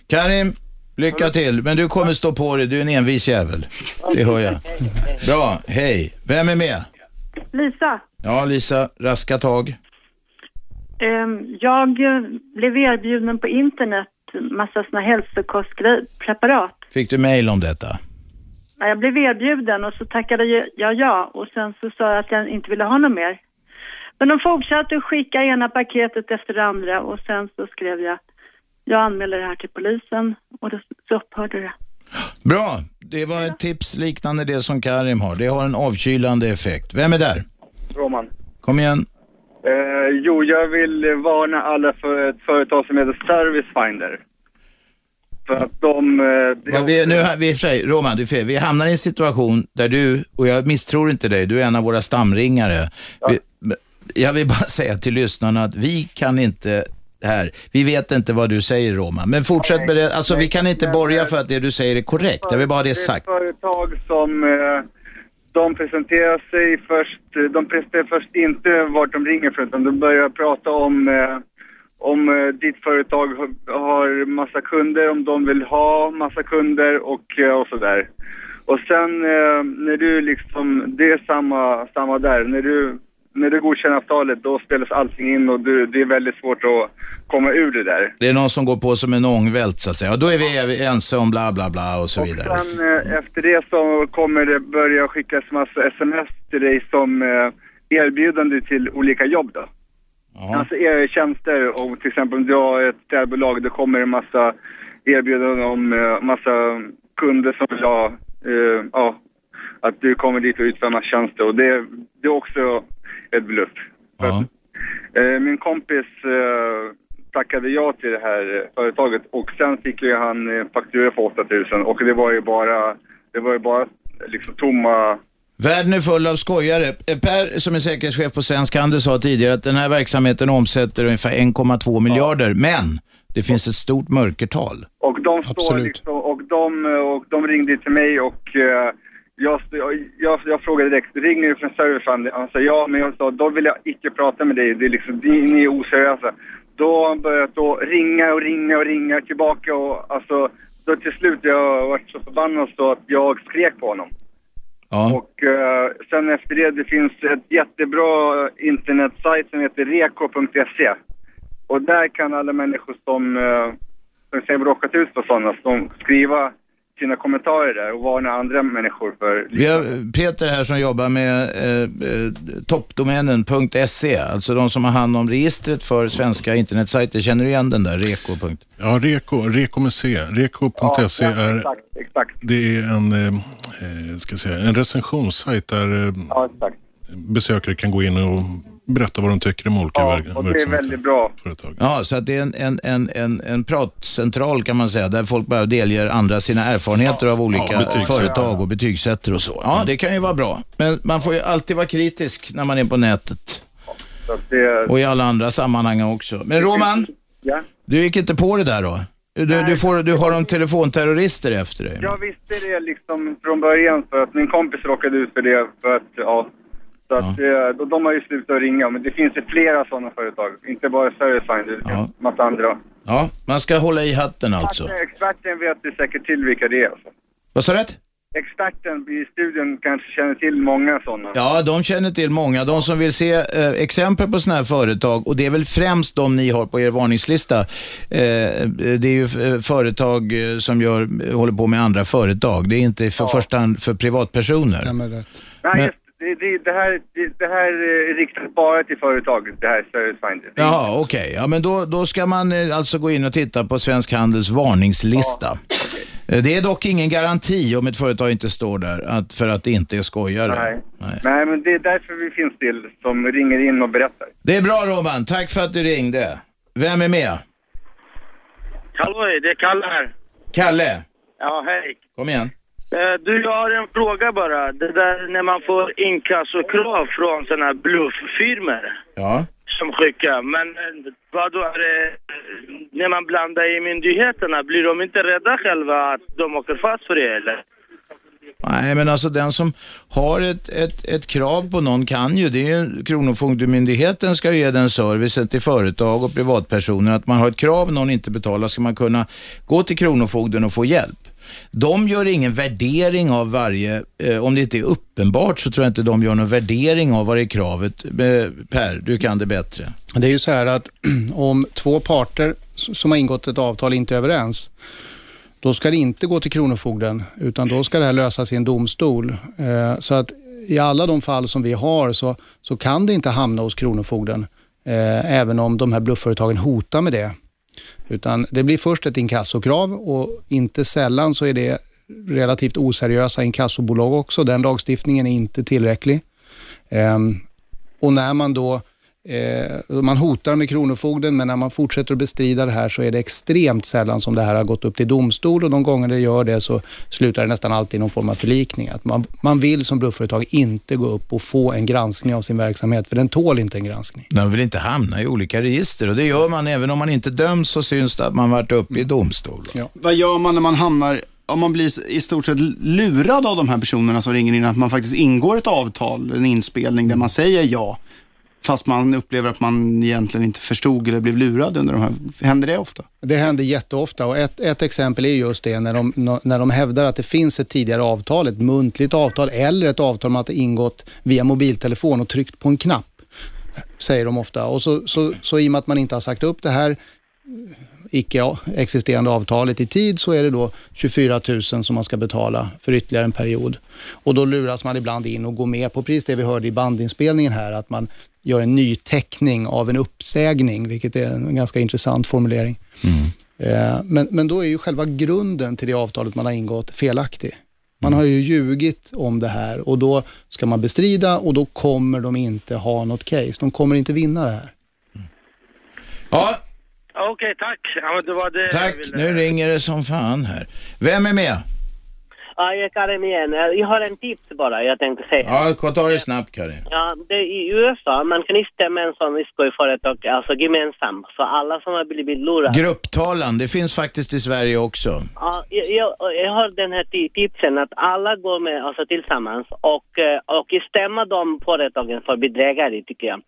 Karim, lycka till. Men du kommer stå på dig, du är en envis jävel. Det hör jag. Bra, hej. Vem är med? Lisa, Ja, Lisa, raska tag. ehm, jag blev erbjuden på internet massa såna hälsokostpreparat. Fick du mejl om detta? Ja, Jag blev erbjuden och så tackade jag- jag ja och sen så sa jag att jag inte ville ha något mer. Men de fortsatte att skicka ena paketet efter det andra och sen så skrev jag jag anmäler det här till polisen och då, så upphörde det. Bra, det var ett tips liknande det som Karim har. Det har en avkylande effekt. Vem är där? Roman. Kom igen. Eh, jo, jag vill eh, varna alla för ett företag som heter Servicefinder. För att de... Eh, Ja, vi, nu, vi, för sig, Roman, du fel. vi hamnar i en situation där du, och jag misstror inte dig, du är en av våra stamringare. Vi, jag vill bara säga till lyssnarna att vi kan inte här, vi vet inte vad du säger Roman, men fortsätt med det. Alltså vi kan inte borga för att det du säger är korrekt. Jag vill bara ha det sagt. Det är ett företag som... Eh, de presenterar sig först... De presenterar först inte vart de ringer från utan de börjar prata om... Eh, om eh, ditt företag har- har massa kunder, om de vill ha massa kunder och, eh, och sådär. Och sen eh, när du liksom, det är samma, samma där. När du, när du godkänner avtalet då spelas allting in och du, det är väldigt svårt att komma ur det där. Det är någon som går på som en ångvält så att säga. Och då är vi ense om bla bla bla och så vidare. Sen eh, efter det så kommer det börja skickas massa sms till dig som eh, erbjudande till olika jobb då. Alltså era tjänster, om till exempel om du har ett städbolag, då kommer det en massa erbjudanden om uh, massa kunder som vill ha, eh, ja, att du kommer dit och utför tjänster och det, det är också ett bluff. Ja. Eh, min kompis eh, tackade ja till det här eh, företaget och sen fick ju han faktura på 8000 och det var ju bara, det var ju bara liksom tomma Världen är full av skojare. Per som är säkerhetschef på Svensk Handel sa tidigare att den här verksamheten omsätter ungefär 1,2 miljarder. Men det finns ett stort mörkertal. Och de står Absolut. liksom, och de, och de ringde till mig och eh, jag, jag, jag, jag frågade direkt, ringer du från Servicefund? Han sa ja, men jag sa, då vill jag icke prata med dig, det är liksom, ni, är oseriösa. Då börjat då ringa och ringa och ringa tillbaka och alltså, då till slut jag varit så förbannad så att jag skrek på honom. Ja. Och eh, sen efter det, det finns ett jättebra internetsajt som heter reko.se. Och där kan alla människor som, uh, som råkat ut för sådana, som skriva sina kommentarer där och varna andra människor för... Vi har Peter här som jobbar med eh, eh, toppdomänen.se, alltså de som har hand om registret för svenska internetsajter. Känner du igen den där, reko. Ja, Reko, Reko med C. Reko.se är, Exakt, exakt. det är en, eh, eh, ska säga, en recensionssajt där eh, Ja, besökare kan gå in och berätta vad de tycker om olika Ja, och det är väldigt bra. Ja, så att det är en, en, en, en, en pratcentral kan man säga, där folk bara delger andra sina erfarenheter av olika Ja, företag och betygsätter och så. Ja, det kan ju vara bra. Men man får ju alltid vara kritisk när man är på nätet. Det, Och i alla andra sammanhang också. Men Roman, ja. du gick inte på det där då? Du, du, får, du har de telefonterrorister efter dig. Jag visste det liksom från början för att min kompis råkade ut för det för att, ja. Så att, eh, och de har ju slutat ringa, men det finns ju flera sådana företag. Inte bara Servicefinder, det finns massa andra. Ja, man ska hålla i hatten alltså. Experten vet ju säkert till vilka det är. Alltså. Vad sa du? Experten i studion kanske känner till många sådana. Ja, de känner till många. De som vill se eh, exempel på sådana här företag, och det är väl främst de ni har på er varningslista. Eh, det är ju eh, företag eh, som gör, håller på med andra företag. Det är inte för första hand för privatpersoner. Stämmer rätt. Nej, Men- just det, det, det, här, det, det här är riktat bara till företag, det här Servicefinder. Jaha, okej. Ja, men då, då ska man eh, alltså gå in och titta på Svensk Handels varningslista. Eh, Det är dock ingen garanti om ett företag inte står där att, för att det inte är skojare. Nej. Nej, men det är därför vi finns till, som ringer in och berättar. Det är bra Roman, tack för att du ringde. Vem är med? Hallå, det är Kalle här. Kalle, Ja, hej. kom igen. Eh, Du, jag har en fråga bara. Det där när man får inkassokrav från sådana här blufffirmor Ja. som skickar. Men eh, vad då är det, eh, när man blandar i myndigheterna, blir de inte rädda själva att de åker fast för det eller? Nej, men alltså den som har ett, ett, ett krav på någon kan ju, det är ju Kronofogdemyndigheten ska ju ge den servicen till företag och privatpersoner. Att man har ett krav någon inte betalar ska man kunna gå till Kronofogden och få hjälp. De gör ingen värdering av varje, eh, om det inte är uppenbart så tror jag inte de gör någon värdering av vad det är kravet. Eh, per, du kan det bättre. Det är ju så här att om två parter som har ingått ett avtal inte är överens, då ska det inte gå till Kronofogden, utan då ska det här lösas i en domstol. Eh, Så att i alla de fall som vi har så, så kan det inte hamna hos Kronofogden, eh, även om de här bluffföretagen hotar med det. Utan det blir först ett inkassokrav och inte sällan så är det relativt oseriösa inkassobolag också. Den lagstiftningen är inte tillräcklig. Ehm, och när man då Eh, man hotar med Kronofogden, men när man fortsätter att bestrida det här så är det extremt sällan som det här har gått upp till domstol och de gånger det gör det så slutar det nästan alltid i någon form av förlikning. Att man, man vill som bluffföretag inte gå upp och få en granskning av sin verksamhet, för den tål inte en granskning. Man vill inte hamna i olika register och det gör man även om man inte döms så syns det att man varit uppe i domstol. Vad gör man när man hamnar, om man blir i stort sett lurad av de här personerna som ringer in, att man faktiskt ingår ett avtal, en inspelning där man säger ja, fast man upplever att man egentligen inte förstod eller blev lurad under de här, händer det ofta? Det händer jätteofta och ett, ett exempel är just det när de, när de hävdar att det finns ett tidigare avtal, ett muntligt avtal eller ett avtal om att det ingått via mobiltelefon och tryckt på en knapp, säger de ofta. Och så, så, så i och med att man inte har sagt upp det här icke existerande avtalet i tid så är det då 24 000 som man ska betala för ytterligare en period. Och då luras man ibland in och går med på precis det vi hörde i bandinspelningen här, att man gör en nyteckning av en uppsägning, vilket är en ganska intressant formulering. Eh, Men, men då är ju själva grunden till det avtalet man har ingått felaktig. Man har ju ljugit om det här och då ska man bestrida och då kommer de inte ha något case. De kommer inte vinna det här. Ja, Okej, tack. Ja, det var det tack. Nu ringer det som fan här. Vem är med? Ja, jag är Karim igen. Jag har en tips bara, jag tänkte säga. Ja, ta det snabbt Karin. Ja, det, I USA, man kan stämma en sån skojföretag alltså gemensamt. Så alla som har blivit lurade. Grupptalan, det finns faktiskt i Sverige också. Ja, jag, jag, jag har den här ti- tipsen att alla går med alltså, tillsammans och, eh, och stämma de företagen för bedrägeri tycker jag.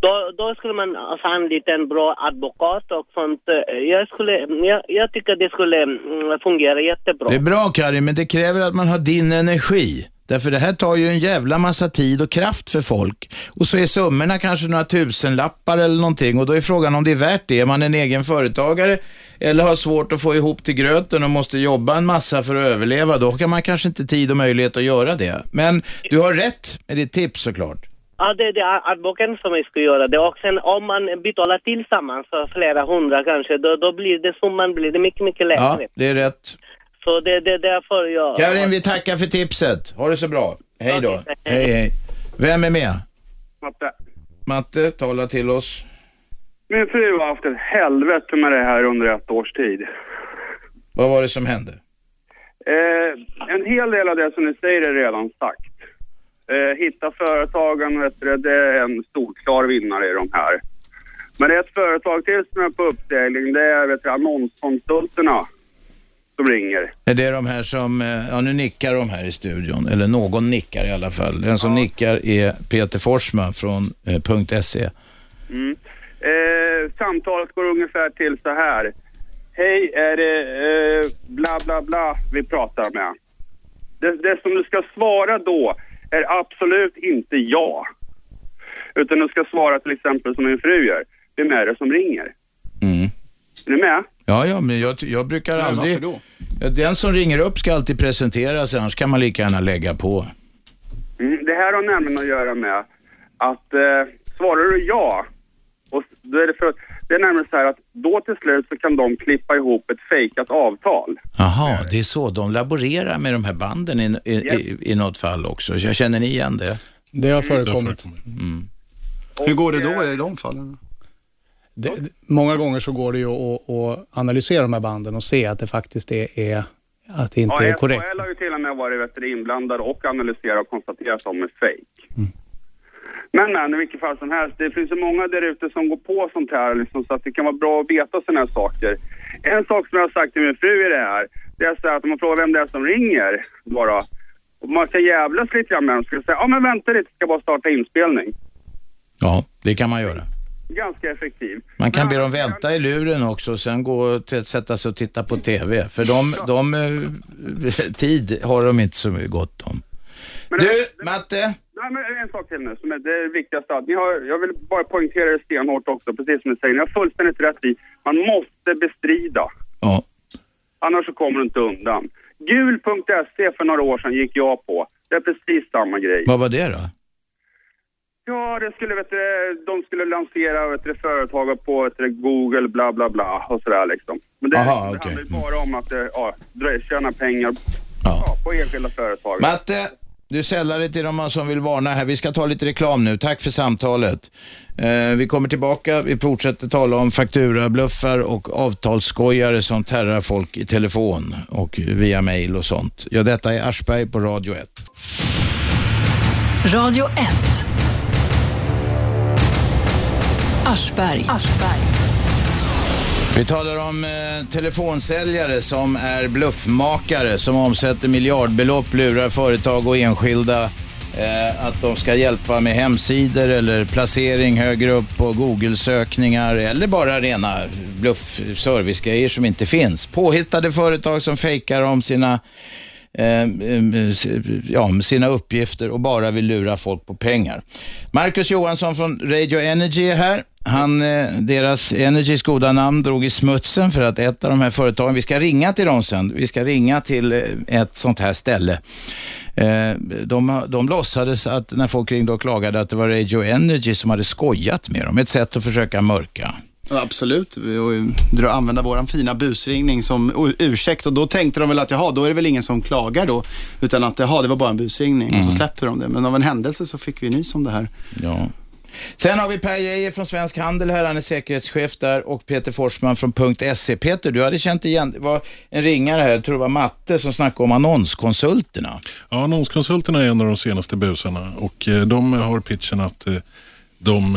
Då, då skulle man alltså, anlita en bra advokat och sånt. Eh, Jag, skulle, jag, jag tycker det skulle mm, fungera jättebra. Det är bra Karin, men det kräver att man har din energi. Därför det här tar ju en jävla massa tid och kraft för folk. Och så är summorna kanske några tusenlappar eller någonting och då är frågan om det är värt det. Är man en egen företagare eller har svårt att få ihop till gröten och måste jobba en massa för att överleva, då har man kanske inte tid och möjlighet att göra det. Men du har rätt med ditt tips såklart. Ja, det, det är advokaten som ska göra det. Och sen om man betalar tillsammans för flera hundra kanske, då, då blir det summan blir det mycket, mycket lägre. Ja, det är rätt. Så det, det är därför jag... Karin, vi tackar för tipset. Ha det så bra. Hej då. Hej, hej. Vem är med? Matte. Matte, tala till oss. Min fru har haft ett helvete med det här under ett års tid. Vad var det som hände? Eh, en hel del av det som ni säger är redan sagt. Eh, hitta företagen, vet du, det är en solklar vinnare i de här. Men det är ett företag till som är på uppsegling. Det är vet du, annonskonsulterna som ringer. Är det de här som, eh, ja nu nickar de här i studion, eller någon nickar i alla fall. Den som nickar är Peter Forsman från eh, .se. Mm. Eh, samtalet går ungefär till så här. Hej, är det eh, bla bla bla vi pratar med? Det, det som du ska svara då är absolut inte ja. Utan du ska svara till exempel som min fru gör. Vem är det som ringer? Mm. Är ni med? Ja, ja, men jag, jag brukar Ja, aldrig... varför då? Den som ringer upp ska alltid presentera sig, annars kan man lika gärna lägga på. Mm, det här har nämligen att göra med att eh, svarar du ja, och då är det för det är nämligen så här att då till slut så kan de klippa ihop ett fejkat avtal. Jaha, det är så. De laborerar med de här banden i, i, i, i något fall också. Jag känner ni igen det? Det har förekommit. Mm. Hur går det då i de fallen? Det, många gånger så går det ju att, att analysera de här banden och se att det faktiskt är, är att det inte ja, är korrekt. SKL har ju till och med varit vet inblandad och analyserat och konstaterat att de är fake. Men, men i vilket fall som helst, det finns ju många där ute som går på sånt här liksom, så att det kan vara bra att veta sådana här saker. En sak som jag har sagt till min fru i det här, det är så här att om man frågar vem det är som ringer bara, och man ska jävlas lite grann med dem, ska jag säga, ja men vänta lite, ska bara starta inspelning. Ja, det kan man göra. Ganska effektiv. Man kan be dem vänta i luren också och sen gå och t- sätta sig och titta på TV. För de, de eh, tid har de inte så gott om. Du, Matte. Nej, men en sak till nu som är det viktigaste. Ni har, jag vill bara poängtera det stenhårt också, precis som ni säger. Ni har fullständigt rätt i, man måste bestrida. Ja. Annars så kommer du inte undan. Gul.se för några år sedan gick jag på. Det är precis samma grej. Vad var det då? Ja, det skulle, vet du, de skulle lansera vet du, företag på vet du, Google, bla bla bla och sådär liksom. Men det, Aha, det okej. handlar ju bara om att eh, ja, tjäna pengar ja. på enskilda företag. Matte, du sällar dig till de som vill varna här. Vi ska ta lite reklam nu. Tack för samtalet. Eh, vi kommer tillbaka. Vi fortsätter tala om fakturabluffar och avtalsskojare som terrar folk i telefon och via mail och sånt. Ja, detta är Aschberg på Radio 1. Radio 1. Aschberg. Vi talar om eh, telefonsäljare som är bluffmakare som omsätter miljardbelopp, lurar företag och enskilda eh, att de ska hjälpa med hemsidor eller placering högre upp på Google-sökningar eller bara rena bluff servicegrejer som inte finns. Påhittade företag som fejkar om sina Eh, eh, ja, sina uppgifter och bara vill lura folk på pengar. Marcus Johansson från Radio Energy är här. Han, eh, deras Energys goda namn drog i smutsen för att ett av de här företagen, vi ska ringa till dem sen, vi ska ringa till ett sånt här ställe. De, de låtsades att när folk ringde och klagade att det var Radio Energy som hade skojat med dem, ett sätt att försöka mörka. Ja, absolut, och använda våran fina busringning som ursäkt och då tänkte de väl att jaha, då är det väl ingen som klagar då, utan att jaha, det var bara en busringning och så Mm. släpper de det. Men av en händelse så fick vi nys om det här. Ja. Sen har vi Per Geijer från Svensk Handel här, han är säkerhetschef där och Peter Forsman från .se. Peter, du hade känt igen, det var en ringare här, jag tror det var Matte som snackade om annonskonsulterna. Ja, annonskonsulterna är en av de senaste busarna och eh, de har pitchen att eh, de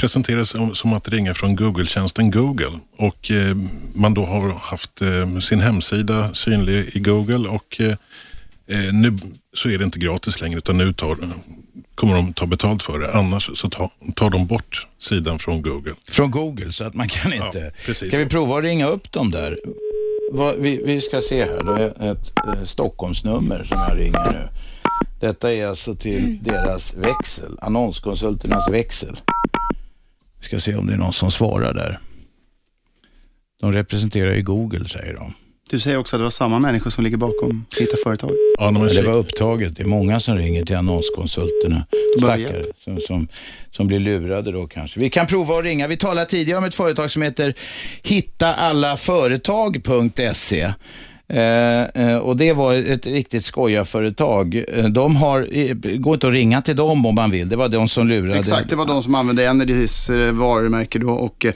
presenteras som, att ringa från Google-tjänsten Google och eh, man då har haft eh, sin hemsida synlig i Google och eh, nu så är det inte gratis längre utan nu tar, kommer de ta betalt för det. Annars så tar, de bort sidan från Google. Från Google, så att man kan inte... Ja, precis Ska vi prova att ringa upp dem där? Vad, vi, ska se här, det är ett Stockholmsnummer som jag ringer nu. Detta är alltså till deras växel, annonskonsulternas växel. Vi ska se om det är någon som svarar där. De representerar ju Google, säger de. Du säger också att det var samma människor som ligger bakom Hitta Företag. Ja, Men det var upptaget. Det är många som ringer till annonskonsulterna. Stackare som, som, som blir lurade då kanske. Vi kan prova att ringa. Vi talade tidigare om ett företag som heter hittaallaföretag.se. Eh, eh, och det var ett riktigt skojarföretag. Eh, de har, eh, går inte att ringa till dem om man vill. Det var de som lurade. Exakt, det var de som använde Energys varumärke då och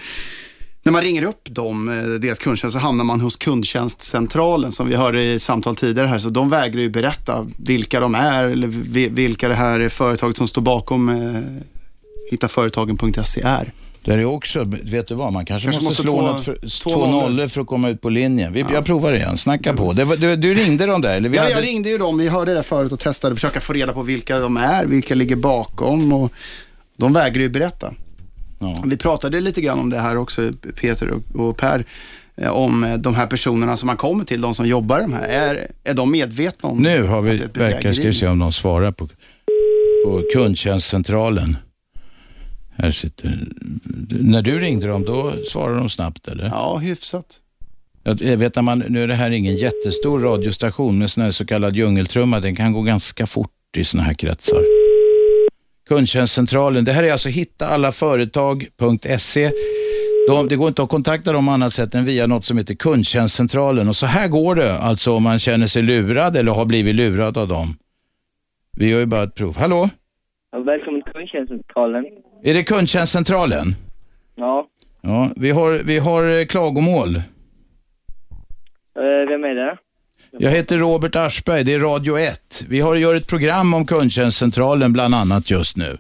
när man ringer upp dem, deras kundtjänst, så hamnar man hos kundtjänstcentralen som vi hörde i samtal tidigare här. Så de vägrar ju berätta vilka de är eller vilka det här företaget som står bakom eh, hittaföretagen.se är. Där är också, vet du vad, man kanske, Kanske måste, slå två- något för, två två nollor. för att komma ut på linjen. Vi, Jag provar igen, snacka på. Det du, du ringde dem där? Eller vi Ja, hade... jag ringde ju dem. Vi hörde det förut och testade att försöka få reda på vilka de är, vilka ligger bakom och de vägrar ju berätta. Vi pratade lite grann om det här också, Peter och- och Per, eh, om eh, de här personerna som man kommer till, de som jobbar de här. Är, är de medvetna om Nu har vi, det verkar, ska vi se om de svarar på, på kundtjänstcentralen. Här sitter, när du ringde dem, då svarade de snabbt eller? Ja, hyfsat. Jag vet att man, nu är det här ingen jättestor radiostation med sån här så kallad djungeltrumma. Den kan gå ganska fort i såna här kretsar. Kundtjänstcentralen, det här är alltså hittaallaföretag.se. De, det går inte att kontakta dem annat sätt än via något som heter kundtjänstcentralen. Och så här går det alltså om man känner sig lurad eller har blivit lurad av dem. Vi gör ju bara ett prov. Hallå? Ja, Välkommen kundtjänstcentralen. Är det kundtjänstcentralen? Ja, Ja, vi har, vi har eh, klagomål. eh, vem är det? Jag heter Robert Aschberg, det är Radio 1. Vi har gör ett program om kundtjänstcentralen bland annat just nu.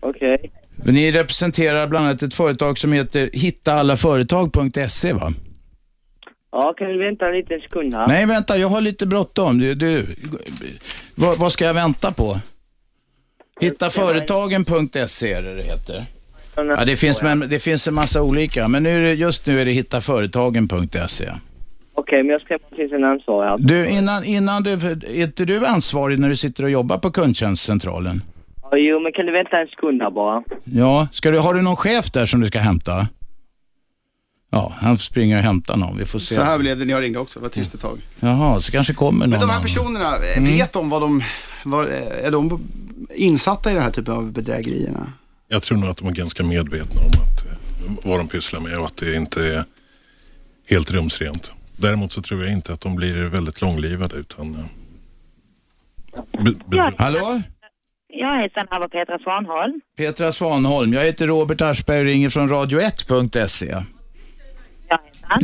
Okej. Ni representerar bland annat ett företag som heter hittaallaföretag.se va? Ja, kan du vänta en liten sekund här? Nej vänta, jag har lite bråttom. Du, du, vad, vad ska jag vänta på? Hittaföretagen.se är det det heter. Ja, det, finns, men, det finns en massa olika, men nu är det, just nu är det hittaföretagen.se. Okej, men jag ska till en ansvarig här. Du, innan, innan du, är inte du ansvarig när du sitter och jobbar på kundtjänstcentralen? Ja, jo, men kan du vänta en sekund här bara? Ja, ska du, har du någon chef där som du ska hämta? Ja, han springer och hämtar någon. Vi får se. Så här blev det när jag ringde också, det var trist ett tag. Jaha, så kanske kommer någon Men de här annan. personerna, eh, vet de vad de, vad, eh, är de insatta i den här typen av bedrägerierna? Jag tror nog att de är ganska medvetna om att, eh, vad de pysslar med och att det inte är helt rumsrent. Däremot så tror jag inte att de blir väldigt långlivade utan... eh, be- be- Hallå? Jag heter Anna Petra Svanholm. Petra Svanholm. Jag heter Robert Aschberg och ringer från radio1.se.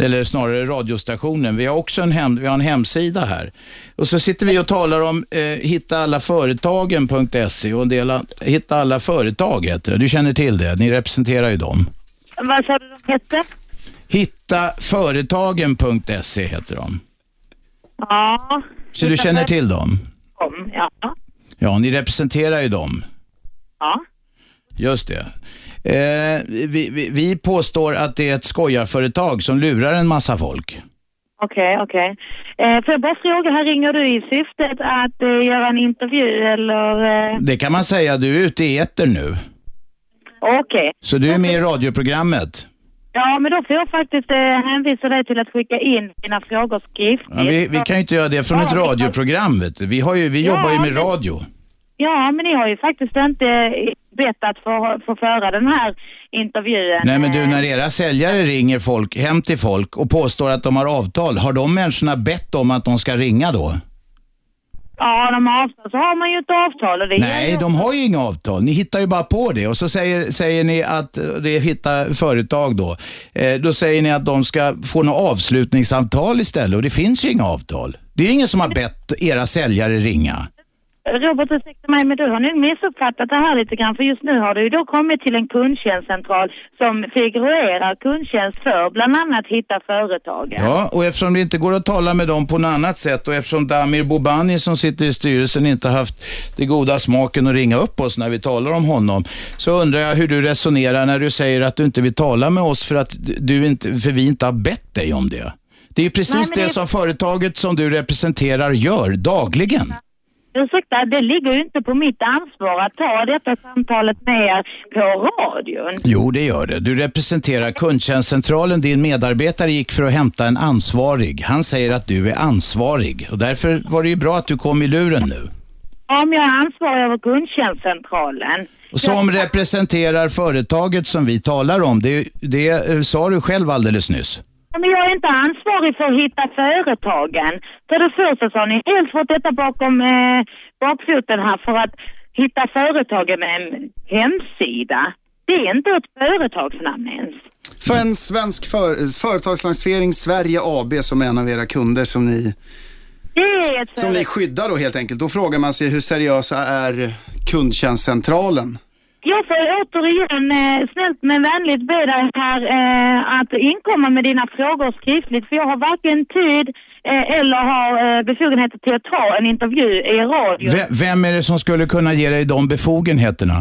Eller snarare radiostationen. Vi har också en, hem, vi har en hemsida här. Och så sitter vi och talar om eh, hittaallaföretagen.se och en del Hitta alla företag heter det. Du känner till det, ni representerar ju dem. Vad sa du de hette? Hittaföretagen.se heter de. Ja. Så du känner till dem? Ja. Ja, ni representerar ju dem. Ja. Just det. Eh, vi, vi, vi påstår att det är ett skojarföretag som lurar en massa folk. Okej, okej. Eh, får jag bara fråga, här ringer du i syftet att eh, göra en intervju eller? Eh... Det kan man säga, du är ute i etern nu. Okej. Så du är med i radioprogrammet. Ja, men då får jag faktiskt eh, hänvisa dig till att skicka in dina frågor skriftligt. Ja, vi, vi kan ju inte göra det från ett Ja, radioprogram. Vet du. Vi, har ju, vi Ja, jobbar ju med radio. Ja, men ni har ju faktiskt inte eh, bett att få, få föra den här intervjun. Nej men du, Eh, när era säljare ringer folk, hem till folk och påstår att de har avtal, har de människorna bett om att de ska ringa då? Ja, de har avtal så har man ju ett avtal och det Nej, de har ju inga avtal. Ni hittar ju bara på det och så säger, säger ni att det är hitta företag då. Eh, då säger ni att de ska få något avslutningsavtal istället och det finns ju inga avtal. Det är ingen som har bett era säljare ringa. Robert, ursäkta mig, men du har nog missuppfattat det här lite grann. För just nu har det ju då kommit till en kundtjänstcentral som figurerar kundtjänst för bland annat Hitta Företagen. Ja, och eftersom det inte går att tala med dem på något annat sätt och eftersom Damir Bobani som sitter i styrelsen inte haft det goda smaken att ringa upp oss när vi talar om honom, så undrar jag hur du resonerar när du säger att du inte vill tala med oss för att du inte, för vi inte har bett dig om det. Det är ju precis Nej, det det- som företaget som du representerar gör dagligen. Ursäkta, det ligger ju inte på mitt ansvar att ta detta samtalet med er på radion. Jo, det gör det. Du representerar kundtjänstcentralen. Din medarbetare gick för att hämta en ansvarig. Han säger att du är ansvarig och därför var det ju bra att du kom i luren nu. Om jag är ansvarig över kundtjänstcentralen. Som representerar företaget som vi talar om. Det, det eh, sa du själv alldeles nyss. Men jag är inte ansvarig för att hitta företagen. För det första så har ni helt fått detta bakom eh, bakfoten här för att hitta företagen med en hemsida. Det är inte ett företagsnamn ens. För en svensk för, företagslansering, Sverige AB, som är en av era kunder som ni, som ni skyddar då helt enkelt. Då frågar man sig hur seriösa är kundtjänstcentralen? Jag får återigen eh, snällt men vänligt be dig här eh, att inkomma med dina frågor skriftligt för jag har varken tid eh, eller har eh, befogenheter till att ta en intervju i radio. Ve- Vem är det som skulle kunna ge dig de befogenheterna?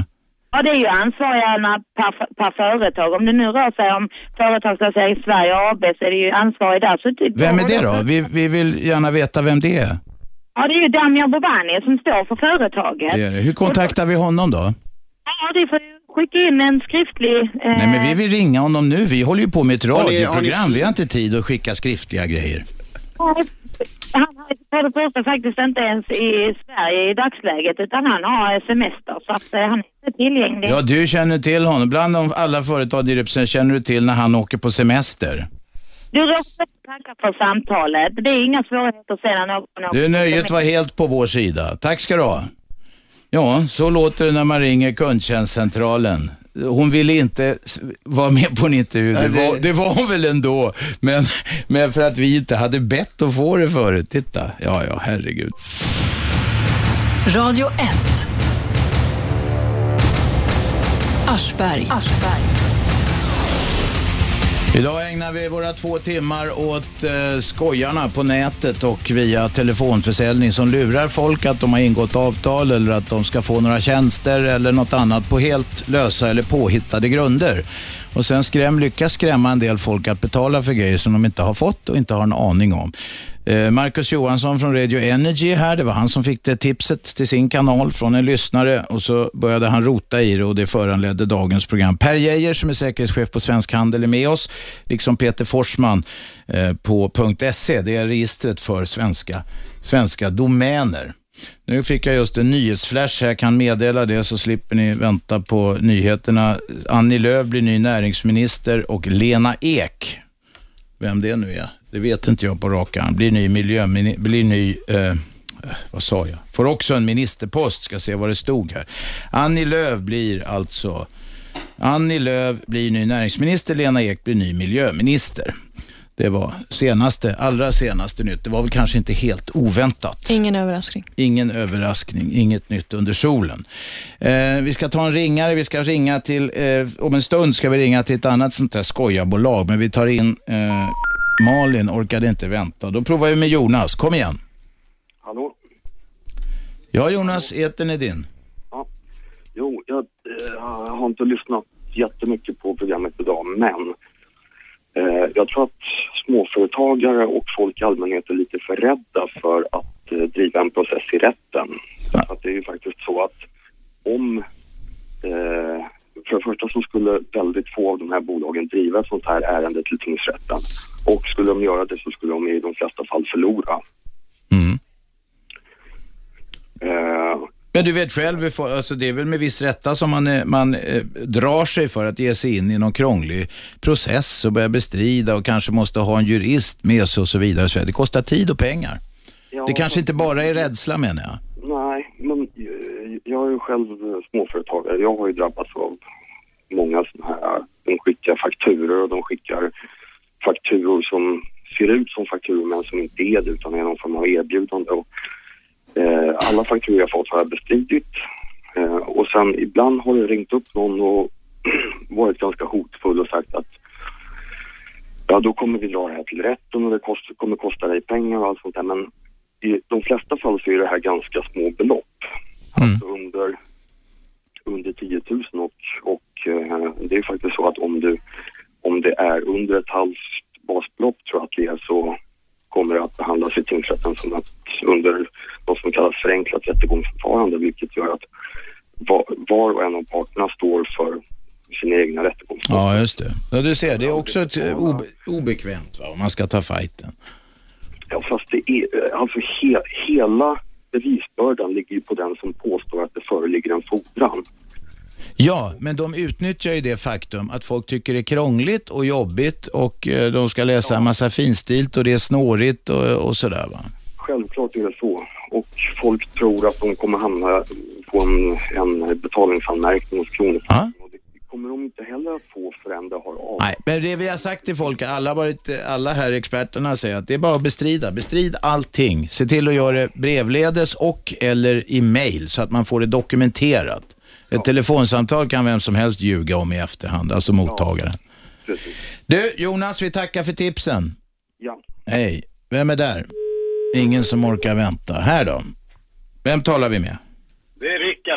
Ja, det är ju ansvariga per, per företag. Om det nu rör sig om företagslösning i Sverige AB så är det ju ansvarig där. Så typ, Vem är det då? Vi, vi vill gärna veta vem det är. Ja, det är ju Damir Bobani som står för företaget. Det det. Hur kontaktar vi honom då? Ja, det får ju skicka in en skriftlig... Eh, Nej, men vi vill ringa honom nu. Vi håller ju på med ett Har ni- har ni- radioprogram. Vi har inte tid att skicka skriftliga grejer. Han har för det första faktiskt inte ens i Sverige i dagsläget utan han har semester så att eh, han är inte tillgänglig. Ja, du känner till honom. Bland de alla företag du representerar känner du till när han åker på semester. Du råkar tacka för samtalet. Det är inga svårigheter någon Du, nöjet var helt på vår sida. Tack ska du ha. Ja, så låter det när man ringer kundtjänstcentralen. Hon ville inte vara med på en intervju. Det var, det var hon väl ändå. Men, men för att vi inte hade bett att få det förut. Titta. Ja, ja, herregud. Radio 1. Aschberg. Idag ägnar vi våra två timmar åt eh, skojarna på nätet och via telefonförsäljning som lurar folk att de har ingått avtal eller att de ska få några tjänster eller något annat på helt lösa eller påhittade grunder. Och sen skräm, lyckas skrämma en del folk att betala för grejer som de inte har fått och inte har en aning om. Eh, Marcus Johansson från Radio Energy här. Det var han som fick det tipset till sin kanal från en lyssnare och så började han rota i det och det föranledde dagens program. Per Geijer som är säkerhetschef på Svensk Handel är med oss, liksom Peter Forsman eh, på .se. Det är registret för svenska, svenska domäner. Nu fick jag just en nyhetsflash, jag kan meddela det så slipper ni vänta på nyheterna. Annie Lööf blir ny näringsminister och Lena Ek, vem det nu är, det vet inte jag på rak arm, blir ny miljöminister, blir ny, eh, vad sa jag, får också en ministerpost, ska se vad det stod här. Annie Lööf blir alltså, Annie Lööf blir ny näringsminister, Lena Ek blir ny miljöminister. Det var senaste, allra senaste nytt. Det var väl kanske inte helt oväntat. Ingen överraskning. Ingen överraskning, inget nytt under solen. Eh, vi ska ta en ringare, vi ska ringa till, eh, om en stund ska vi ringa till ett annat sånt där skojarbolag, men vi tar in eh, Malin, orkade inte vänta. Då provar vi med Jonas, kom igen. Hallå? Ja Jonas, etern är din. Jo, jag, eh, har inte lyssnat jättemycket på programmet idag, men Eh, jag tror att småföretagare och folk i allmänhet är lite för rädda för att eh, driva en process i rätten. För att det är ju faktiskt så att om... För det första så skulle väldigt få av de här bolagen driva ett sånt här ärende till tingsrätten. Och skulle de göra det så skulle de i de flesta fall förlora. Eh, Men du vet själv, alltså det är väl med viss rätta som man, eh, man eh, drar sig för att ge sig in i någon krånglig process och börja bestrida och kanske måste ha en jurist med sig och så vidare. och så vidare. Det kostar tid och pengar. Ja, det kanske inte bara är rädsla menar jag. Eh, jag är ju själv eh, småföretagare. Jag har ju drabbats av många sådana här, de skickar fakturor och de skickar fakturor som ser ut som fakturor men som inte är det utan är någon form av erbjudande. Och, eh, alla fakturor jag fått har jag bestridit. Eh, och sen ibland har det ringt upp någon och varit ganska hotfull och sagt att ja, då kommer vi dra det här till rätten och det kost, kommer kosta dig pengar och allt sånt där. Men i de flesta fall så är det här ganska små belopp. Alltså under, under 10 000 och, och eh, det är faktiskt så att om, du, om det är under ett halvt basbelopp tror jag att det är så kommer det att behandlas i tingsrätten som att under något som kallas förenklat rättegångsförfarande vilket gör att var, och en av parterna står för sina egna rättegångar. Ja, just det. Ja, du ser, det är också ett, eh, obe, obekvämt va, om man ska ta fighten. Ja, fast det är, eh, alltså he, hela bevisbördan ligger ju på den som påstår att det föreligger en fordran. Ja, men de utnyttjar ju det faktum att folk tycker det är krångligt och jobbigt och eh, de ska läsa en massa finstilt och det är snårigt och, och sådär va. Självklart är det så. Och folk tror att de kommer hamna på en, en betalningsanmärkning hos Kronofogden. Kommer de inte heller att få förrän det har av. Nej, men det vi har sagt till folk, alla, varit, alla här experterna säger att det är bara att bestrida. Bestrid allting. Se till att göra det brevledes och eller i mail så att man får det dokumenterat. Ett telefonsamtal kan vem som helst ljuga om i efterhand, alltså mottagaren. Du, Jonas, vi tackar för tipsen. Ja. Hej. Vem är där? Ingen som orkar vänta. Här då. Vem talar vi med?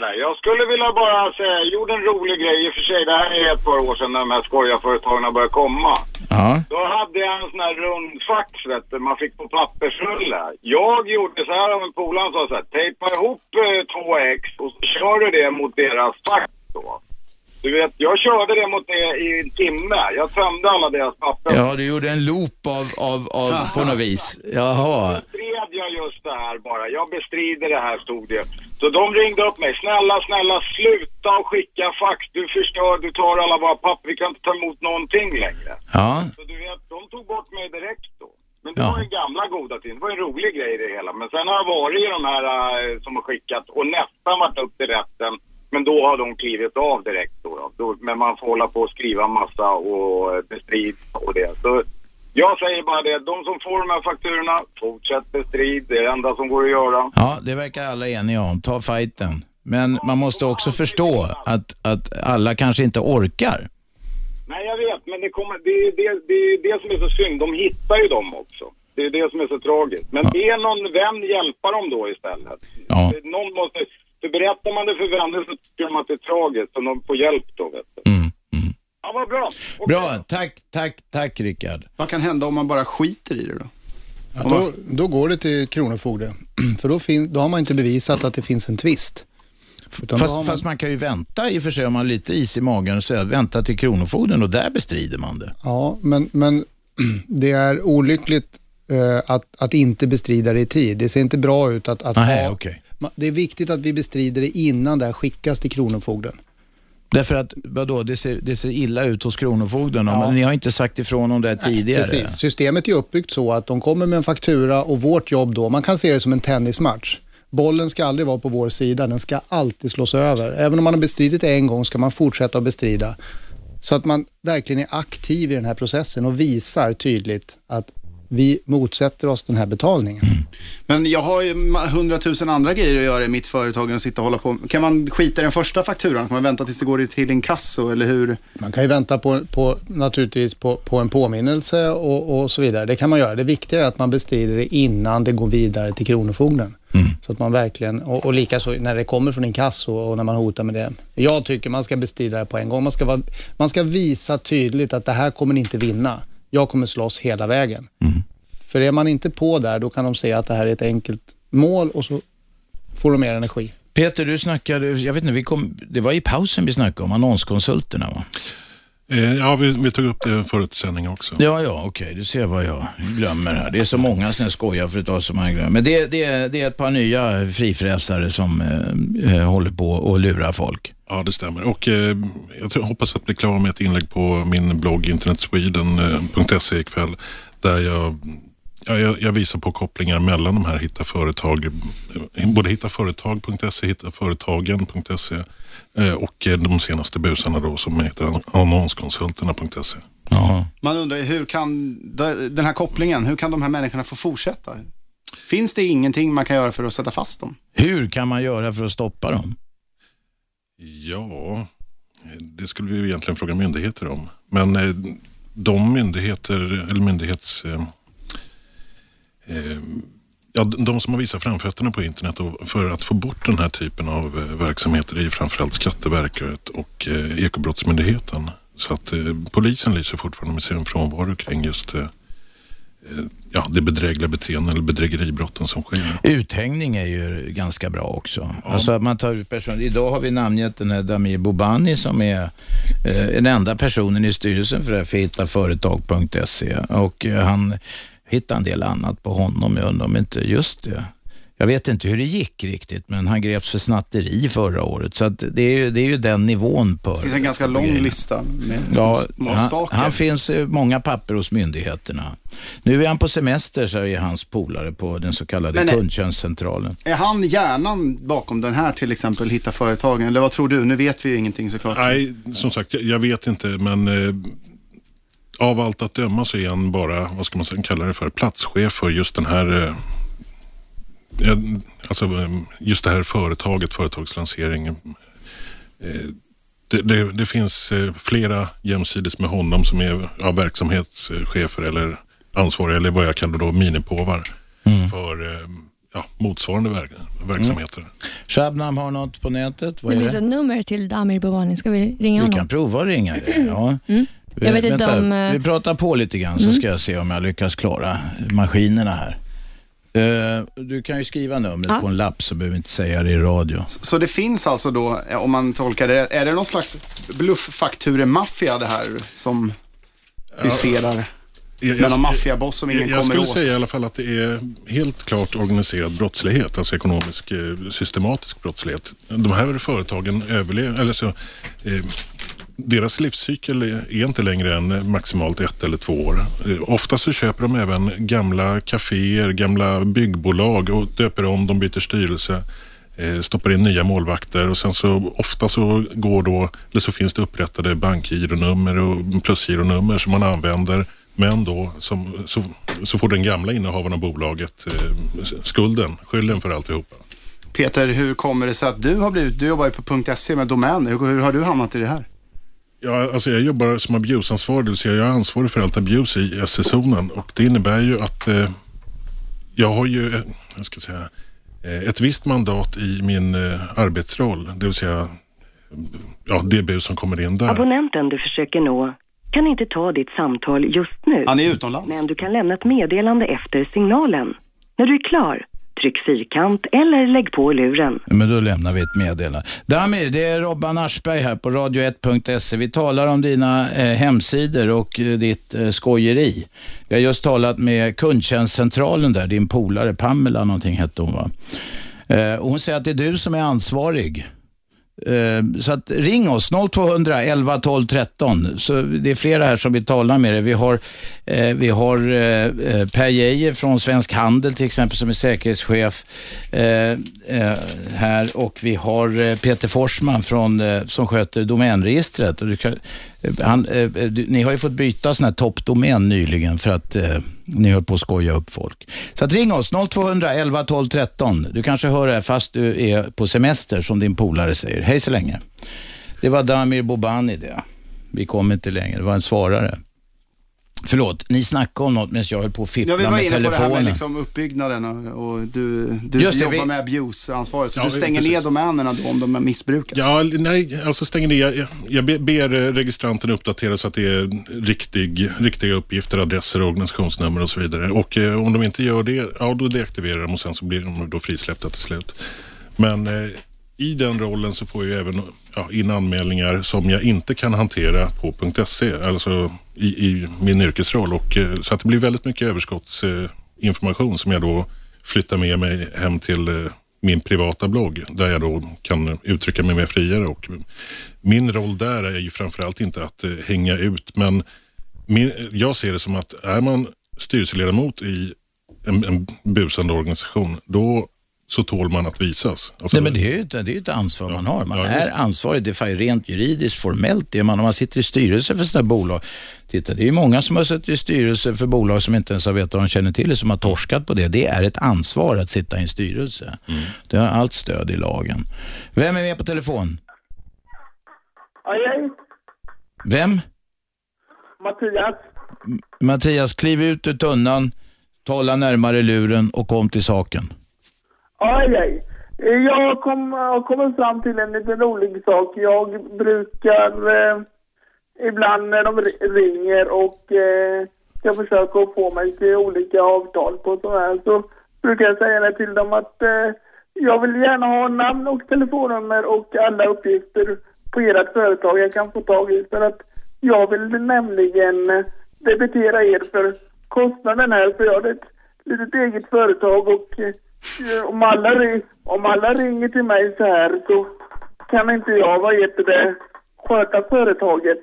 Där. Jag skulle vilja bara säga, jag gjorde en rolig grej i och för sig. Det här är ett par år sedan när de här skojarföretagen började komma. Ja. Då hade jag en sån här rund fax vet du, man fick på pappersrulle. Jag gjorde så här av en polare sa så här, tejpa ihop eh, två ex och så kör du det mot deras fax då. Du vet, jag körde det mot det i en timme. Jag tömde alla deras papper. Ja, du gjorde en loop av, av, av på något vis. Jaha. bestred jag just det här bara. Jag bestrider det här stod det. Så de ringde upp mig. Snälla, snälla sluta och skicka fax. Du förstör, du tar alla våra papper. Vi kan inte ta emot någonting längre. Ja. Så du vet, de tog bort mig direkt då. Men det var ju gamla goda tiden. Det var en rolig grej det hela. Men sen har jag varit i de här eh, som har skickat och nästan varit upp till rätten. Men då har de klivit av direkt då, då. då. Men man får hålla på och skriva massa och eh, bestrida och det. Så jag säger bara det, de som får de här fakturorna, fortsätt bestrid. Det är det enda som går att göra. Ja, det verkar alla eniga om. Ta fighten. Men man måste också förstå att, att alla kanske inte orkar. Nej, jag vet, men det, kommer, det, är det, det är det som är så synd. De hittar ju dem också. Det är det som är så tragiskt. Men be någon vän hjälpa dem då istället. Ja. Någon måste, för berättar man det för vänner så tycker de att det är tragiskt och de får hjälp då, vet du. Ja, vad bra. Bra, tack, tack, tack Rickard. Vad kan hända om man bara skiter i det då? Ja, då, då går det till Kronofogde. För då, fin, då har man inte bevisat att det finns en tvist. Fast man- fast man kan ju vänta i och för sig om man har lite is i magen och säga vänta till Kronofogden och där bestrider man det. Ja, men, men det är olyckligt eh, att, att inte bestrida det i tid. Det ser inte bra ut att, att Nej, ha... okej. Det är viktigt att vi bestrider det innan det här skickas till Kronofogden. Därför att, vadå, det ser, det ser illa ut hos Kronofogden. Men ni har inte sagt ifrån om det tidigare. Precis. Systemet är uppbyggt så att de kommer med en faktura och vårt jobb då, man kan se det som en tennismatch. Bollen ska aldrig vara på vår sida, den ska alltid slås över. Även om man har bestridit det en gång ska man fortsätta att bestrida. Så att man verkligen är aktiv i den här processen och visar tydligt att vi motsätter oss den här betalningen. Men jag har ju hundratusen andra grejer att göra i mitt företag än att sitta och hålla på. Kan man skita i den första fakturan? Kan man vänta tills det går till inkasso eller hur? Man kan ju vänta på, på, naturligtvis på, på en påminnelse och, och så vidare. Det kan man göra. Det viktiga är att man bestrider det innan det går vidare till Kronofogden. Så att man verkligen, och, och likaså när det kommer från inkasso och när man hotar med det. Jag tycker man ska bestrida det på en gång. Man ska, vara, man ska visa tydligt att det här kommer ni inte vinna. Jag kommer slåss hela vägen. Mm. För är man inte på där, då kan de säga att det här är ett enkelt mål och så får de mer energi. Peter, du snackade, jag vet inte, vi kom, det var i pausen vi snackade om annonskonsulterna va? Eh, ja, vi, vi tog upp det förut i sändningen också. Ja, ja, okej. Du ser vad jag glömmer här. Det är så många som jag skojar för att ta så många glömmer. Men det, det, det är ett par nya frifräsare som eh, eh, håller på och lurar folk. Ja, det stämmer. Och eh, jag hoppas att bli klar med ett inlägg på min blogg internetsweden.se ikväll där jag, ja, jag, jag visar på kopplingar mellan de här hitta företag, eh, både hittaföretag.se, hittaföretagen.se eh, och eh, de senaste busarna då som heter annonskonsulterna.se. Man undrar hur kan den här kopplingen, hur kan de här människorna få fortsätta? Finns det ingenting man kan göra för att sätta fast dem? Hur kan man göra för att stoppa dem? Ja, det skulle vi ju egentligen fråga myndigheter om. Men eh, de myndigheter, eller myndighets... Eh, eh, ja, de som har visat framfötterna på internet för att få bort den här typen av eh, verksamheter är ju framförallt Skatteverket och Ekobrottsmyndigheten. Så att eh, polisen lyser fortfarande med sin frånvaro kring just eh, ja, det bedrägliga beteenden eller bedrägeribrotten som sker. Uthängning är ju ganska bra också. Alltså att man tar ut personer. Idag har vi namngett den här Damir Bobani som är eh, den enda personen i styrelsen för det här för hittaföretag.se och eh, han hittade en del annat på honom. Jag undrar om inte just det. Jag vet inte hur det gick riktigt, men han greps för snatteri förra året. Så att det, är ju, det är ju den nivån på Det finns en ganska lång lista med Ja, små han, saker. han finns eh, många papper hos myndigheterna. Nu är han på semester, så är hans polare på den så kallade Men, kundtjänstcentralen. Är han hjärnan bakom den här till exempel, Hitta företagen? Eller vad tror du? Nu vet vi ju ingenting såklart. Nej, som sagt, jag, vet inte, men eh, av allt att döma så är han bara, vad ska man säga, kalla det för, platschef för just den här eh, Alltså eh, just det här företaget, företagslansering. Eh, Det, det, det finns eh, flera jämsides med honom som är ja, verksamhetschefer eller ansvariga eller vad jag kallar då minipåvar för eh, ja, motsvarande verk, verksamheter. Shabnam har något på nätet. Vad Det är finns det? ett nummer till Damir Bobani. Ska vi ringa Vi honom? kan prova att ringa det. Ja. Mm. Jag vet inte om... eh, Vi pratar på lite grann så Mm. ska jag se om jag lyckas klara maskinerna här. Eh, Du kan ju skriva numret Ja. på en lapp så behöver vi inte säga det i radio. Så det finns alltså då, eh, om man tolkar det, är det någon slags blufffakturemaffia det här som huserar? Jag- Med någon maffiaboss som ingen jag, jag kommer skulle åt? säga i alla fall att det är helt klart organiserad brottslighet, alltså ekonomisk eh, systematisk brottslighet. De här företagen överlever, eller så, eh, deras livscykel är inte längre än maximalt ett eller två år. Ofta så köper de även gamla kaféer, gamla byggbolag och döper om, de byter styrelse eh, stoppar in nya målvakter och sen så ofta så går då, eller så finns det upprättade bankgironummer och plusgironummer som man använder men då som, så, så får den gamla innehavaren av bolaget eh, skulden, skylden för alltihopa. Peter, hur kommer det sig att du har blivit, du jobbar ju på .se med domäner, hur, hur har du hamnat i det här? Ja, alltså jag jobbar som abuseansvarig, det vill säga jag är ansvarig för allt abuse i SE-zonen och det innebär ju att eh, jag har ju, eh, jag ska säga, eh, ett visst mandat i min eh, arbetsroll, det vill säga ja, det bus som kommer in där. Abonnenten du försöker nå kan inte ta ditt samtal just nu. Han är utomlands. Men du kan lämna ett meddelande efter signalen. När du är klar, tryck fyrkant eller lägg på luren. Men då lämnar vi ett meddelande. Damir, det är Robban Aschberg här på radio1.se. Vi talar om dina eh, hemsidor och eh, ditt eh, skojeri. Vi har just talat med kundtjänstcentralen där, din polare Pamela någonting hette hon va? Eh, och hon säger att det är du som är ansvarig. Ehm, så att ring oss, 0200 11 12 13. Så det är flera här som vill tala med dig. Vi har, eh, vi har eh, eh, Per Geijer från Svensk Handel till exempel som är säkerhetschef här och vi har Peter Forsman från, som sköter domänregistret. Och du kan, Eh, han, eh, eh, du, ni har ju fått byta sån här toppdomän nyligen för att eh, ni höll på att skoja upp folk. Så att ring oss, 0200 11 12 13. Du kanske hör det här fast du är på semester som din polare säger. Hej så länge. Det var Damir Bobani det. Vi kom inte längre, det var en svarare. Förlåt, ni snackade om något medan jag höll på att fippla Ja, vi var med inne på det här telefonen. med liksom uppbyggnaden och, och du, du Just det, jobbar vi- med abuse-ansvaret. Så Ja, du stänger precis. ner domänerna då om de missbrukas. Ja, nej, alltså stänger ner. Jag, jag be- ber registranten uppdatera så att det är riktig, riktiga uppgifter, adresser, organisationsnummer och så vidare. Och eh, om de inte gör det, ja då deaktiverar de och sen så blir de då frisläppta till slut. Men eh, i den rollen så får jag även ja, in anmälningar som jag inte kan hantera på .se, alltså i, i min yrkesroll. Och, eh, så att det blir väldigt mycket överskottsinformation som jag då flyttar med mig hem till eh, min privata blogg där jag då kan uttrycka mig mer friare. Och min roll där är ju framförallt inte att eh, hänga ut, men min, jag ser det som att är man styrelseledamot i en, en busande organisation, då så tål man att visas. Alltså, Nej, men det är ju ett, det är ett ansvar man har. Man Ja, är ansvarig, det är rent juridiskt, formellt det är man. Om man sitter i styrelse för sådana bolag. Titta, det är ju många som har suttit i styrelse för bolag som inte ens har vetat vad de känner till som har torskat på det. Det är ett ansvar att sitta i en styrelse. Mm. Det har allt stöd i lagen. Vem är med på telefon? Hej, Vem? Mattias. Mattias, kliv ut ur tunnan, tala närmare luren och kom till saken. Aj, aj. Jag kom, har kommit fram till en liten rolig sak. Jag brukar eh, ibland när de ringer och eh, ska försöka att få mig till olika avtal på sådana här så brukar jag säga det till dem att eh, jag vill gärna ha namn och telefonnummer och alla uppgifter på ert företag jag kan få tag i för att jag vill nämligen debitera er för kostnaden här för jag har ett litet eget företag och eh, om alla, om alla ringer till mig så här så kan inte jag, vad heter det, sköta företaget.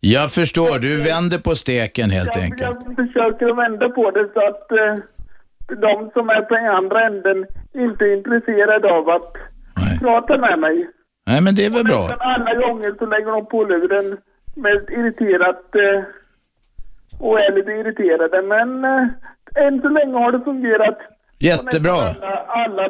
Jag förstår, du vänder på steken helt enkelt. Jag försöker att vända på det så att eh, de som är på andra änden inte är intresserade av att prata med mig. Nej, men det är väl bra. Alla gånger så lägger de på luren med irriterat eh, och är lite irriterade. Men eh, än så länge har det fungerat. Jättebra. Alla, alla,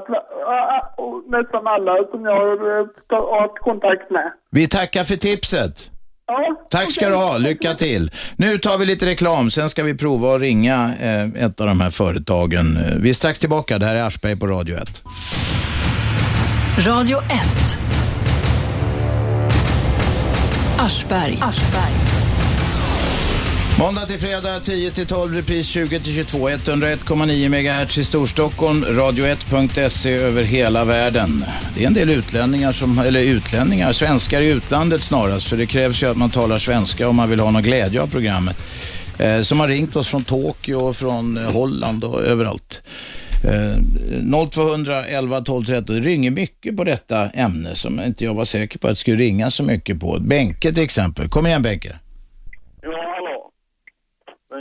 och nästan alla som jag har eh, ta- haft kontakt med. Vi tackar för tipset. Ja, Tack ska du ha, lycka till. Nu tar vi lite reklam, sen ska vi prova att ringa eh, ett av de här företagen. Vi är strax tillbaka, det här är Aschberg på Radio 1. Radio 1. Aschberg. Måndag till fredag 10 till 12, repris 20 till 22, 101,9 MHz i Storstockholm, radio1.se över hela världen. Det är en del utlänningar som, eller utlänningar, svenskar i utlandet snarast, för det krävs ju att man talar svenska om man vill ha någon glädje av programmet. Eh, som har ringt oss från Tokyo och från eh, Holland och överallt. Eh, 0200 11 12 13. Det ringer mycket på detta ämne som inte jag var säker på att det skulle ringa så mycket på. Benke till exempel. Kom igen Benke.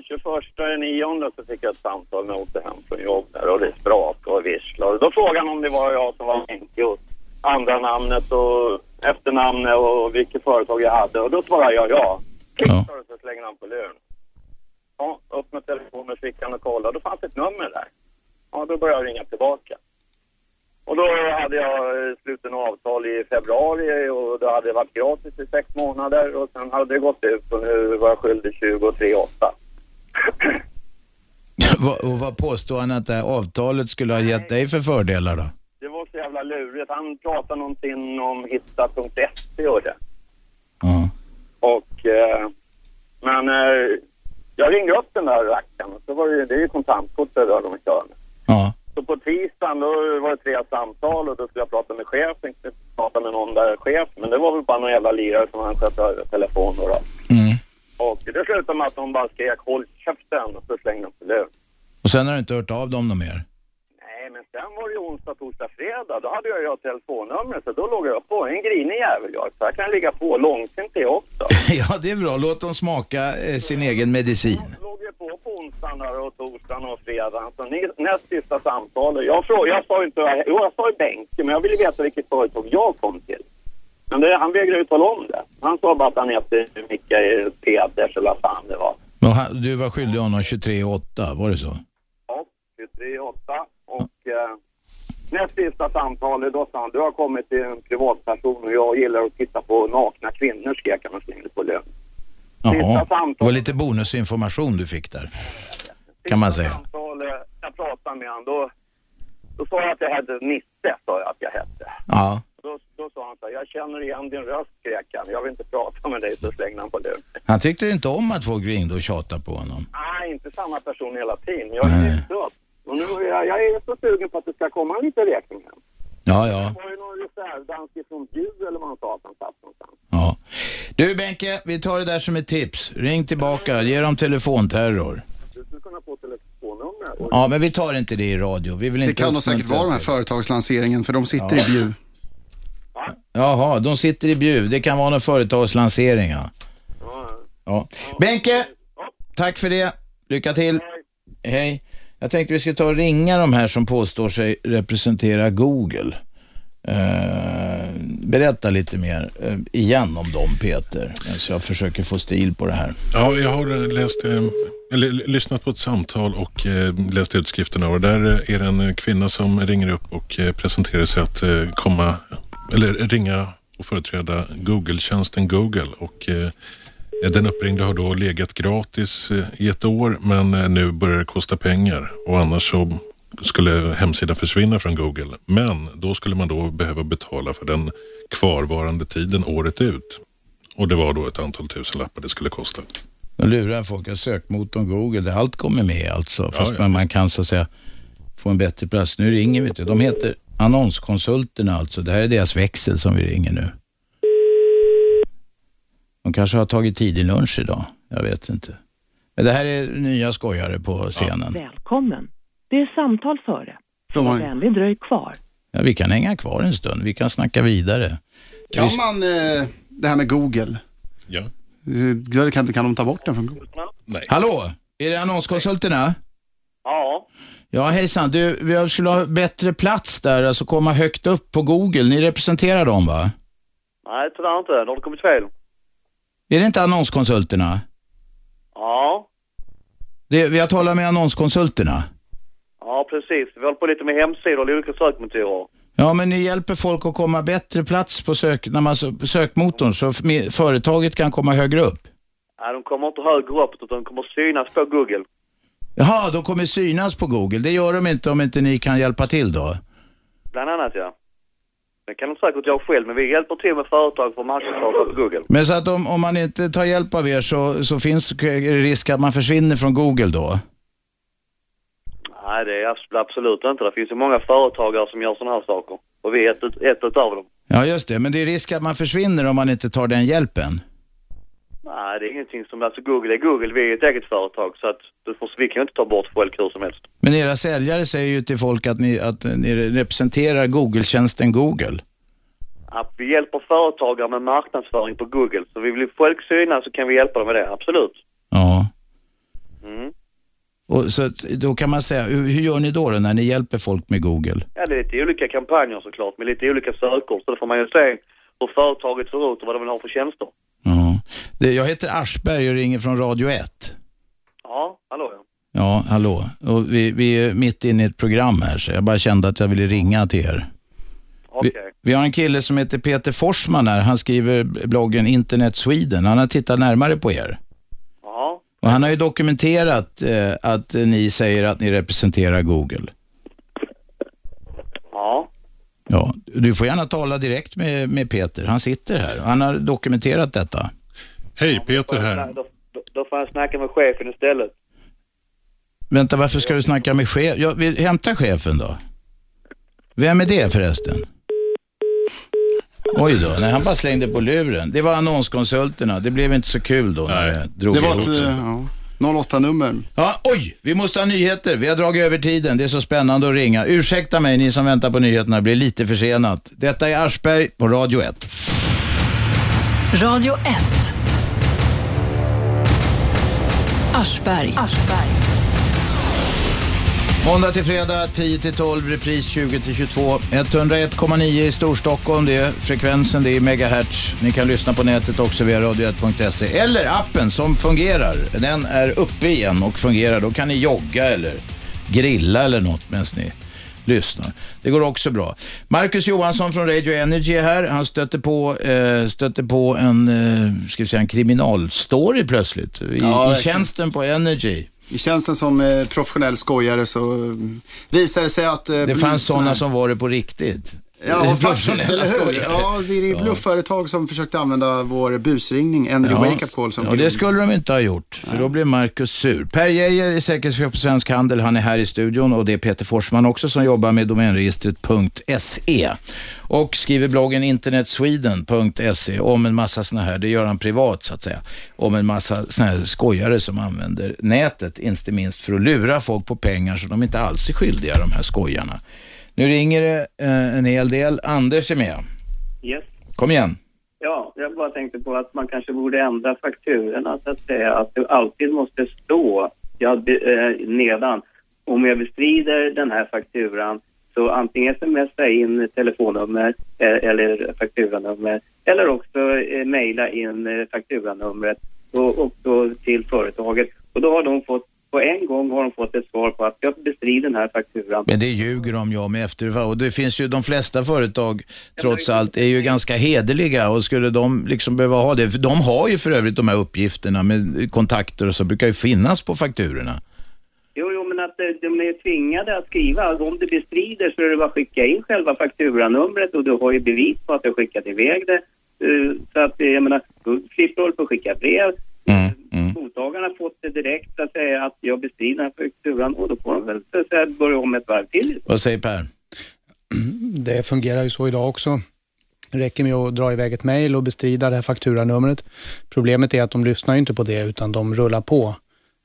Den 21 i nionde så fick jag ett samtal när jag åkte hem från jobb där och det sprakade och visslade. Då frågade han om det var jag som var Henke och andra namnet och efternamnet och vilket företag jag hade. Och då svarade jag ja. Sa det så slänger han på luren. Ja, upp med telefonen, fickan och kolla. Då fanns ett nummer där. Ja, då började jag ringa tillbaka. Och då hade jag slutit avtal i februari och då hade det varit gratis i sex månader och sen hade det gått ut och nu var jag skyldig 23 8. Vad- Och vad påstår han att det här avtalet skulle ha gett dig för fördelar då? Det var så jävla lurigt. Han pratade någonting om hitta.se och det. Och, eh, men eh, jag ringde upp den där rackaren och så var det, det är ju kontantkort det där de kör med. Ja. Så på tisdagen då var det tre samtal och då skulle jag prata med chefen, prata med någon där chef, men det var väl bara någon jävla lirare som han skötte över telefon då. då. Och det slutade med att de bara skrek håll käften och så slängde de på lön. Och sen har du inte hört av dem något mer? Nej, men sen var det ju onsdag, torsdag, fredag. Då hade jag ju telefonnumret, så då låg jag på. En grinig jävel jag. Så jag kan ligga på långsint det också. ja, det är bra. Låt dem smaka eh, sin egen medicin. låg ju på på onsdagen och torsdagen och fredagen. Så ni, näst sista samtalet. Jag, frågade, jag sa ju inte, jo jag sa ju Benke, men jag ville veta vilket företag jag kom till. Men det, han vägrade ju tala om det. Han sa bara att han hette Mikael Peters eller vad fan det var. Men han- du var skyldig honom 23 8, var det så? Ja, 23 8 och eh, näst sista samtalet då sa han, du har kommit till en privatperson och jag gillar att titta på nakna kvinnor skrek han och slängde på lön. Jaha, det var lite bonusinformation du fick där. Kan man säga. samtal, eh, jag pratade med honom. Då, då sa jag att jag hette Nisse, sa jag att jag hette. Ja. Då, sa han så här, jag känner igen din röst, skrek han. Jag vill inte prata med dig, så slängde han på luren. Han tyckte inte om att folk ringde och tjatade på honom. Nej, inte samma person hela tiden. Jag är trött. Och nu är jag, jag är så sugen på att det ska komma en liten räkning hem. Ja, ja. Det var ju någon reservdansk från Bjuv eller vad han sa att han satt någonstans. ja. Du Benke, vi tar det där som ett tips. Ring tillbaka, ge dem telefonterror. Du skulle kunna få telefonnummer. Ja, men vi tar inte det i radio. Vi vill Det inte kan nog säkert vara de här företagslanseringen, för de sitter Ja. i Bjuv. Jaha, de sitter i Bjuv. Det kan vara någon företagslansering, ja. ja. Benke, tack för det. Lycka till. Hej. Jag tänkte vi skulle ta och ringa de här som påstår sig representera Google. Eh, berätta lite mer eh, igen om dem, Peter. Så jag försöker få stil på det här. Ja, jag har eh, läst, eh, eller lyssnat på ett samtal och eh, läst utskrifterna och där är det en kvinna som ringer upp och presenterar sig att komma, eller ringa och företräda Google-tjänsten Google och eh, den uppringde har då legat gratis eh, i ett år men eh, nu börjar det kosta pengar och annars så skulle hemsidan försvinna från Google. Men då skulle man då behöva betala för den kvarvarande tiden året ut. Och det var då ett antal tusenlappar det skulle kosta. De lurar folk av sökmotorn Google. där Allt kommer med alltså. Fast ja, man, man kan så att säga få en bättre plats. Nu ringer vi till. De heter Annonskonsulterna alltså. Det här är deras växel som vi ringer nu. De kanske har tagit tidig lunch idag. Jag vet inte. Men det här är nya skojare på scenen. Välkommen. Det är samtal före. De har- Var vänlig dröj kvar. Ja, vi kan hänga kvar en stund. Vi kan snacka vidare. Kan man eh, det här med Google? Ja. Eh, Kan, kan de ta bort den från Google? Nej. Hallå? Är det annonskonsulterna? Ja. Ja, hejsan. Du, vi skulle ha bättre plats där, alltså komma högt upp på Google. Ni representerar dem, va? Nej, tyvärr inte. Då har du kommit fel. Är det inte annonskonsulterna? Ja. Det, vi har talat med annonskonsulterna. Ja, precis. Vi håller på lite med hemsidor och olika sökmotorer. Ja, men ni hjälper folk att komma bättre plats på sök, när man, sö- sökmotorn så företaget kan komma högre upp. Nej, de kommer inte högre upp utan de kommer synas på Google. Jaha, de kommer synas på Google. Det gör de inte om inte ni kan hjälpa till då. Bland annat, ja. Det kan de säkert göra själv, men vi hjälper till med företag för marknadsföring på Google. Men så att om, om man inte tar hjälp av er så, så finns risk att man försvinner från Google då? Nej, det är abs- absolut inte. Det finns ju många företagare som gör sådana här saker. Och vi är ett, ut- ett utav dem. Ja, just det. Men det är risk att man försvinner om man inte tar den hjälpen. Nej, det är ingenting som... Alltså Google är Google. Vi är ett eget företag. Så att du får, vi kan ju inte ta bort folk hur som helst. Men era säljare säger ju till folk att ni, att ni representerar Google-tjänsten Google. Att vi hjälper företagare med marknadsföring på Google. Så vi vill folk synas så kan vi hjälpa dem med det. Absolut. Ja. Mm. Och så då kan man säga, hur, hur gör ni då, då när ni hjälper folk med Google? Ja, det är lite olika kampanjer såklart. Med lite olika sökord. Så då får man ju se hur företaget ser ut och vad de vill ha för tjänster. Ja. Jag heter Aschberg och ringer från Radio 1. Ja, hallå ja. Ja, hallå. Och vi, vi är mitt inne i ett program här, så jag bara kände att jag ville ringa till er. Vi, vi har en kille som heter Peter Forsman här. Han skriver bloggen Internet Sweden. Han har tittat närmare på er. Jaha. Och han har ju dokumenterat eh, att ni säger att ni representerar Google. Ja. Ja, du får gärna tala direkt med, med Peter. Han sitter här. Han har dokumenterat detta. Hej, Peter här. Då, då, då får jag snacka med chefen istället. Vänta, varför ska du snacka med chef? Ja, vi hämtar chefen då. Vem är det förresten? Oj då, nej, han bara slängde på luren. Det var annonskonsulterna. Det blev inte så kul då när det drog Det var ihop ett sig. eh, ja, 08-nummer. Ja, oj, vi måste ha nyheter. Vi har dragit över tiden. Det är så spännande att ringa. Ursäkta mig, ni som väntar på nyheterna. Det blir lite försenat. Detta är Aschberg på Radio 1. Radio 1. Aschberg. Måndag till fredag 10 till 12, repris 20 till 22. 101,9 i Storstockholm, det är frekvensen, det är megahertz. Ni kan lyssna på nätet också via radio1.se. Eller appen som fungerar. Den är uppe igen och fungerar. Då kan ni jogga eller grilla eller något medan ni lyssnar. Det går också bra. Marcus Johansson från Radio Energy är här. Han stötte på, eh, stötte på en, eh, ska vi säga, en kriminalstory plötsligt. I, Ja, i tjänsten på Energy. I tjänsten som eh, professionell skojare så eh, visade det sig att... eh, Det fanns sådana som var det på riktigt. Ja, Professionella skojare. Ja, det är Ja. bluffföretag som försökte använda vår busringning, Energy Wake Up Call. Som och det skulle de inte ha gjort, för då blir Marcus sur. Per Geijer är säkerhetschef på Svensk Handel. Han är här i studion och det är Peter Forsman också som jobbar med domänregistret.se och skriver bloggen internetsweden.se om en massa såna här, det gör han privat så att säga, om en massa såna här skojare som använder nätet, inte minst för att lura folk på pengar så de inte alls är skyldiga, de här skojarna. Nu ringer det eh, en hel del. Anders är med. Yes. Kom igen. Ja, jag bara tänkte på att man kanske borde ändra fakturorna så att säga. Att det alltid måste stå ja, be- eh, nedan. Om jag bestrider den här fakturan så antingen smsa in telefonnummer eh, eller fakturanummer eller också eh, mejla in eh, fakturanumret och, och då till företaget. Och då har de fått, på en gång har de fått ett svar på att jag bestrider den här fakturan. Men det ljuger de ju om efter och det finns ju de flesta företag trots allt är ju ganska hederliga och skulle de liksom behöva ha det, för de har ju för övrigt de här uppgifterna med kontakter och så brukar ju finnas på fakturorna. Jo, jo, men att eh, de är tvingade att skriva. Om du bestrider så är det bara att skicka in själva fakturanumret och du har ju bevis på att du har skickat iväg det. Eh, Så att, eh, jag menar, då slipper du hålla på att skicka brev. Mottagarna har fått det direkt att säga att jag bestrider den här fakturan och då får de väl så att säga börja om ett varv till. Vad säger Per? Det fungerar ju så idag också. Det räcker med att dra iväg ett mejl och bestrida det här fakturanumret. Problemet är att de lyssnar ju inte på det utan de rullar på.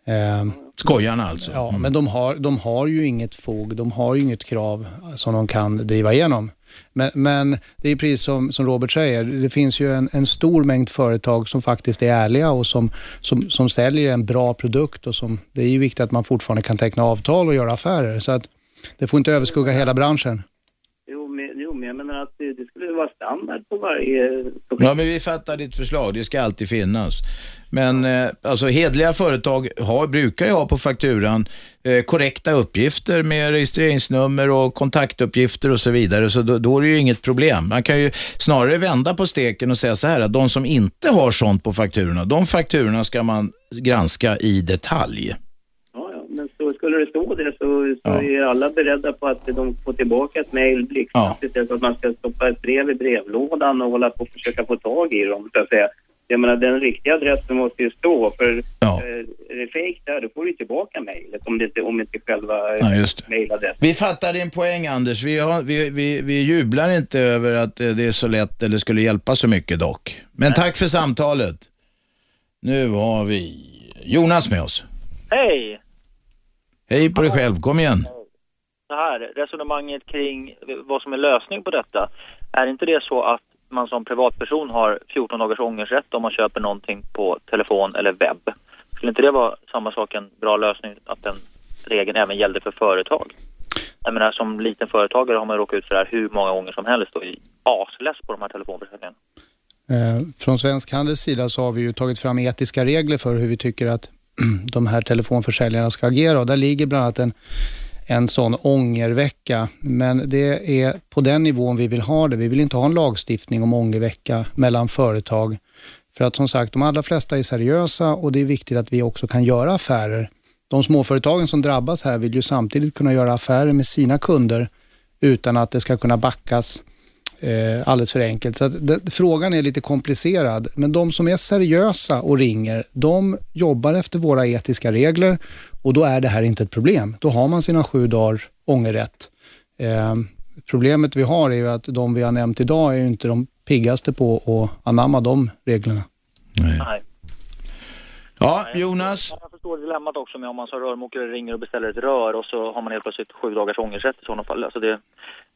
Eh, Skojarna alltså? Ja, men de har, de har ju inget fog, de har ju inget krav som de kan driva igenom. Men, men det är precis som, som Robert säger, det finns ju en, en stor mängd företag som faktiskt är ärliga och som, som, som säljer en bra produkt och som, det är ju viktigt att man fortfarande kan teckna avtal och göra affärer. Så att det får inte överskugga hela branschen. Jo, men, jo, men jag menar att det, det skulle vara standard på varje Ja, men vi fattar ditt förslag. Det ska alltid finnas. Men eh, alltså hedliga företag har, brukar ju ha på fakturan eh, korrekta uppgifter med registreringsnummer och kontaktuppgifter och så vidare. Så då, då är det ju inget problem. Man kan ju snarare vända på steken och säga så här att de som inte har sånt på fakturorna, de fakturorna ska man granska i detalj. Ja, ja, men så skulle det stå det så, så är alla beredda på att de får tillbaka ett mejl blixtsnabbt istället för att man ska stoppa ett brev i brevlådan och hålla på och försöka få tag i dem, så att säga. Jag menar, den riktiga adressen måste ju stå, för eh, är det fejk där, då får du tillbaka mejlet om det inte, om inte själva Ja, just det. mejladressen. Vi fattar din poäng Anders. Vi, har, vi, vi, vi jublar inte över att eh, det är så lätt eller skulle hjälpa så mycket dock. Men tack för samtalet. Nu har vi Jonas med oss. Hej! Hej på dig själv, kom igen. Så här, resonemanget kring vad som är lösning på detta. Är inte det så att man som privatperson har 14 dagars ångerrätt om man köper någonting på telefon eller webb? Skulle inte det vara samma sak, en bra lösning, att den regeln även gällde för företag? Jag menar, som liten företagare har man råkat ut för det här hur många gånger som helst och är asless på de här telefonförsäljningarna. Eh, Från Svensk Handels sida så har vi ju tagit fram etiska regler för hur vi tycker att de här telefonförsäljarna ska agera och där ligger bland annat en, en sån ångervecka. Men det är på den nivån vi vill ha det. Vi vill inte ha en lagstiftning om ångervecka mellan företag. För att som sagt, de allra flesta är seriösa och det är viktigt att vi också kan göra affärer. De småföretagen som drabbas här vill ju samtidigt kunna göra affärer med sina kunder utan att det ska kunna backas eh, alldeles för enkelt. Så att det, frågan är lite komplicerad, men de som är seriösa och ringer, de jobbar efter våra etiska regler och då är det här inte ett problem. Då har man sina sju dagar ångerrätt. Eh, problemet vi har är ju att de vi har nämnt idag är ju inte de piggaste på att anamma de reglerna. Nej. Ja, Jonas. Jag förstår dilemmat också med om man som rörmokare ringer och beställer ett rör och så har man helt plötsligt sju dagars ångerrätt i sådana fall. Alltså det,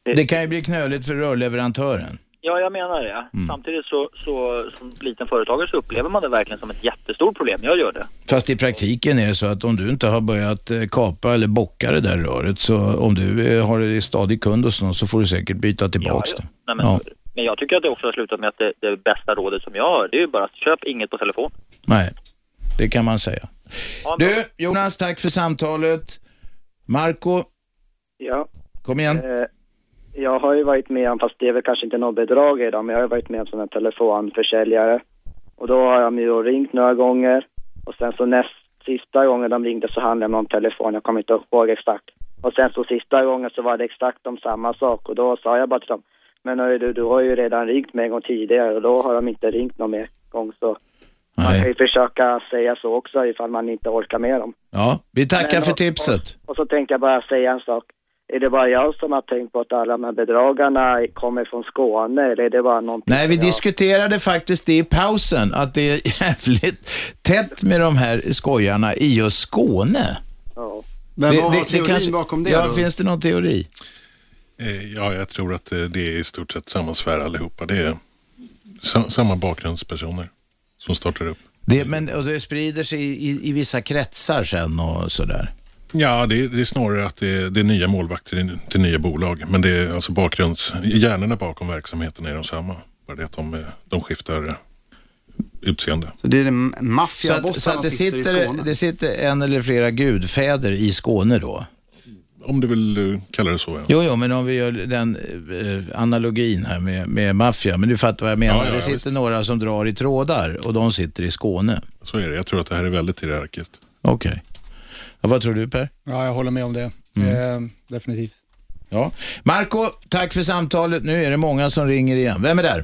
det, Det kan ju bli knöligt för rörleverantören. Ja, jag menar det. Mm. Samtidigt så, så som liten företagare så upplever man det verkligen som ett jättestort problem. Jag gör det. Fast i praktiken är det så att om du inte har börjat eh, kapa eller bocka det där röret så om du eh, har en stadig kund och så, så får du säkert byta tillbaks det. Nej, men, Ja. men jag tycker att det också har slutat med att det, det bästa rådet som jag har, det är ju bara att köp inget på telefon. Nej, det kan man säga. Du, Jonas, tack för samtalet. Marco, Ja. Kom igen. Eh, Jag har ju varit med om, fast det är väl kanske inte något bedrag idag, men jag har varit med om sådana telefonförsäljare. Och då har de ju ringt några gånger och sen så näst sista gången de ringde så handlade det om telefon, jag kommer inte ihåg exakt. Och sen så sista gången så var det exakt om samma sak och då sa jag bara till dem, men hörru du, du har ju redan ringt mig en gång tidigare och då har de inte ringt någon mer gång så man kan ju försöka säga så också ifall man inte orkar med dem. Ja, vi tackar Men för och- tipset. Och så tänkte jag bara säga en sak. Är det bara jag som har tänkt på att alla de här bedragarna kommer från Skåne eller är det bara någonting Nej, vi jag- diskuterade faktiskt det i pausen, att det är jävligt tätt med de här skojarna i just Skåne. Men Det- vad har det teorin kanske- bakom det Ja, då? finns det någon teori? Eh, Ja, jag tror att eh, det är i stort sett samma sfär allihopa. Det är sa- samma bakgrundspersoner som startar upp. Det, men, och det sprider sig i, i, i vissa kretsar sen och sådär. Ja, det är, det är snarare att det är, det är nya målvakter till, nya bolag. Men det är alltså bakgrunds... Hjärnorna bakom verksamheten är de samma. Bara det att de, de skiftar eh, utseende. Så det är maffiabossarna det, sitter i Skåne? det sitter en eller flera gudfäder i Skåne då? Om du vill eh, kalla det så, ja. Jo, jo, men om vi gör den eh, analogin här med, med maffia, men du fattar vad jag menar. Ja, ja, det ja, sitter några som drar i trådar och de sitter i Skåne. Så är det. Jag tror att det här är väldigt hierarkiskt. Okej. Ja, vad tror du Per? Ja, jag håller med om det. Mm. Eh, definitivt. Ja. Marco, tack för samtalet. Nu är det många som ringer igen. Vem är där?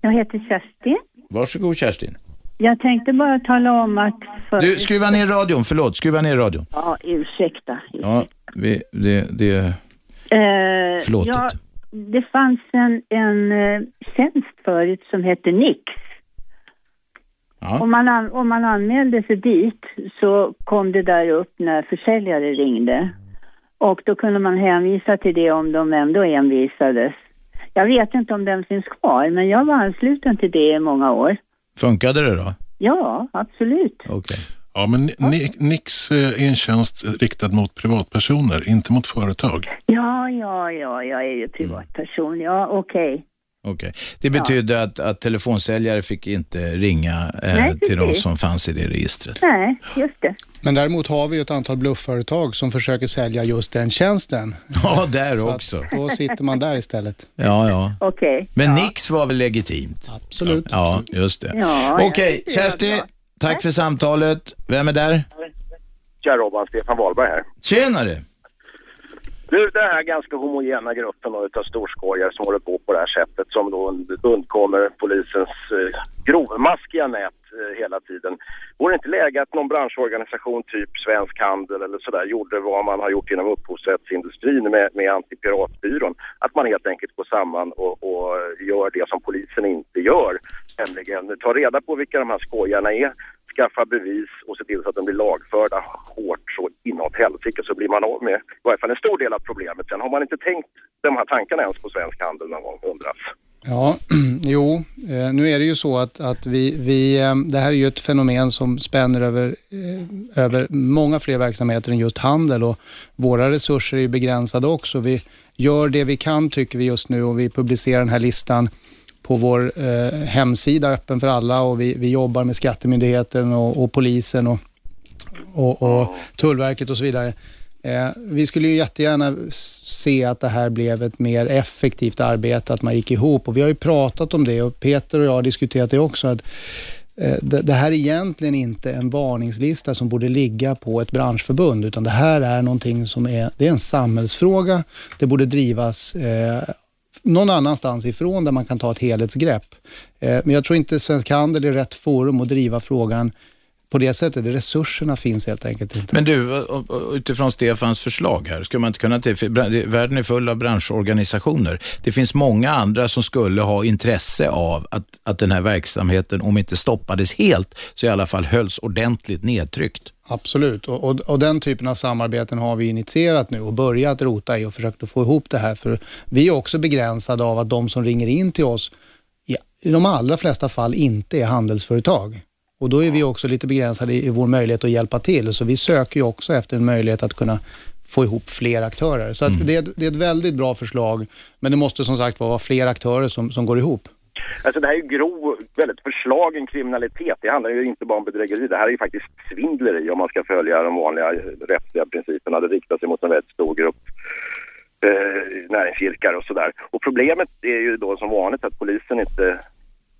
Jag heter Kerstin. Varsågod Kerstin. Jag tänkte bara tala om att... För... Du, skruva ner radion. Förlåt, skruva ner radion. Ja, ursäkta. Ja, vi, det, det... Eh, Förlåtet. Ja, det fanns en, en eh, tjänst förut som hette Nix. Om, man an, om man anmälde sig dit så kom det där upp när försäljare ringde. Och då kunde man hänvisa till det om de ändå envisades. Jag vet inte om den finns kvar, men jag var ansluten till det i många år. Funkade det då? Ja, absolut. Okej. Ja, men Ni- Nix eh, är en tjänst riktad mot privatpersoner, inte mot företag. Ja, ja, ja, jag är ju privatperson. Ja, okej. Okej. Det betydde att, att telefonsäljare fick inte ringa eh, Nej, till de som fanns i det registret. Nej, just det. Men däremot har vi ett antal bluffföretag som försöker sälja just den tjänsten. Ja, där Så att också. Då sitter man där istället. Ja, ja. Okej. Men Nix var väl legitimt? Absolut. Ja, just det. Ja, Okej, var Kersti, tack för samtalet. Vem är där? Tja Robban, Stefan Wahlberg här. Tjenare! Nu den här ganska homogena gruppen av storskojare som håller på på det här sättet som då undkommer polisens eh, grovmaskiga nät eh, hela tiden. Vore det inte läge att någon branschorganisation typ Svensk Handel eller sådär gjorde vad man har gjort inom upphovsrättsindustrin med, med Antipiratbyrån? Att man helt enkelt går samman och, och gör det som polisen inte gör. Nämligen ta reda på vilka de här skojarna är, skaffa bevis och se till så att de blir lagförda hårt så inåt helsike så blir man av med i varje fall en stor del av problemet. Sen har man inte tänkt de här tankarna ens på Svensk Handel någon gång undras. Ja, jo, eh, nu är det ju så att, att vi, vi, eh, det här är ju ett fenomen som spänner över, eh, över många fler verksamheter än just handel och våra resurser är ju begränsade också. Vi gör det vi kan tycker vi just nu och vi publicerar den här listan på vår eh, hemsida öppen för alla och vi, vi jobbar med Skattemyndigheten och, och polisen och, och, och Tullverket och så vidare. Eh, vi skulle ju jättegärna se att det här blev ett mer effektivt arbete, att man gick ihop och vi har ju pratat om det och Peter och jag har diskuterat det också. Att, eh, det, det här är egentligen inte en varningslista som borde ligga på ett branschförbund utan det här är någonting som är, det är en samhällsfråga. Det borde drivas eh, någon annanstans ifrån där man kan ta ett helhetsgrepp. Eh, men jag tror inte Svensk Handel är rätt forum att driva frågan på det sättet. Resurserna finns helt enkelt inte. Men du, utifrån Stefans förslag här, skulle man inte kunna till, världen är full av branschorganisationer. Det finns många andra som skulle ha intresse av att, att den här verksamheten, om inte stoppades helt, så i alla fall hölls ordentligt nedtryckt. Absolut, och, och, och den typen av samarbeten har vi initierat nu och börjat rota i och försökt att få ihop det här. För vi är också begränsade av att de som ringer in till oss i, i de allra flesta fall inte är handelsföretag. Och då är vi också lite begränsade i, i vår möjlighet att hjälpa till. Så vi söker ju också efter en möjlighet att kunna få ihop fler aktörer. Så att det, är, ett- det är ett väldigt bra förslag, men det måste som sagt vara fler aktörer som, som går ihop. Alltså det här är ju grov, väldigt förslagen kriminalitet. Det handlar ju inte bara om bedrägeri. Det här är ju faktiskt svindleri om man ska följa de vanliga rättsliga principerna. Det riktar sig mot en väldigt stor grupp eh, näringsidkare och sådär. Och problemet är ju då som vanligt att polisen inte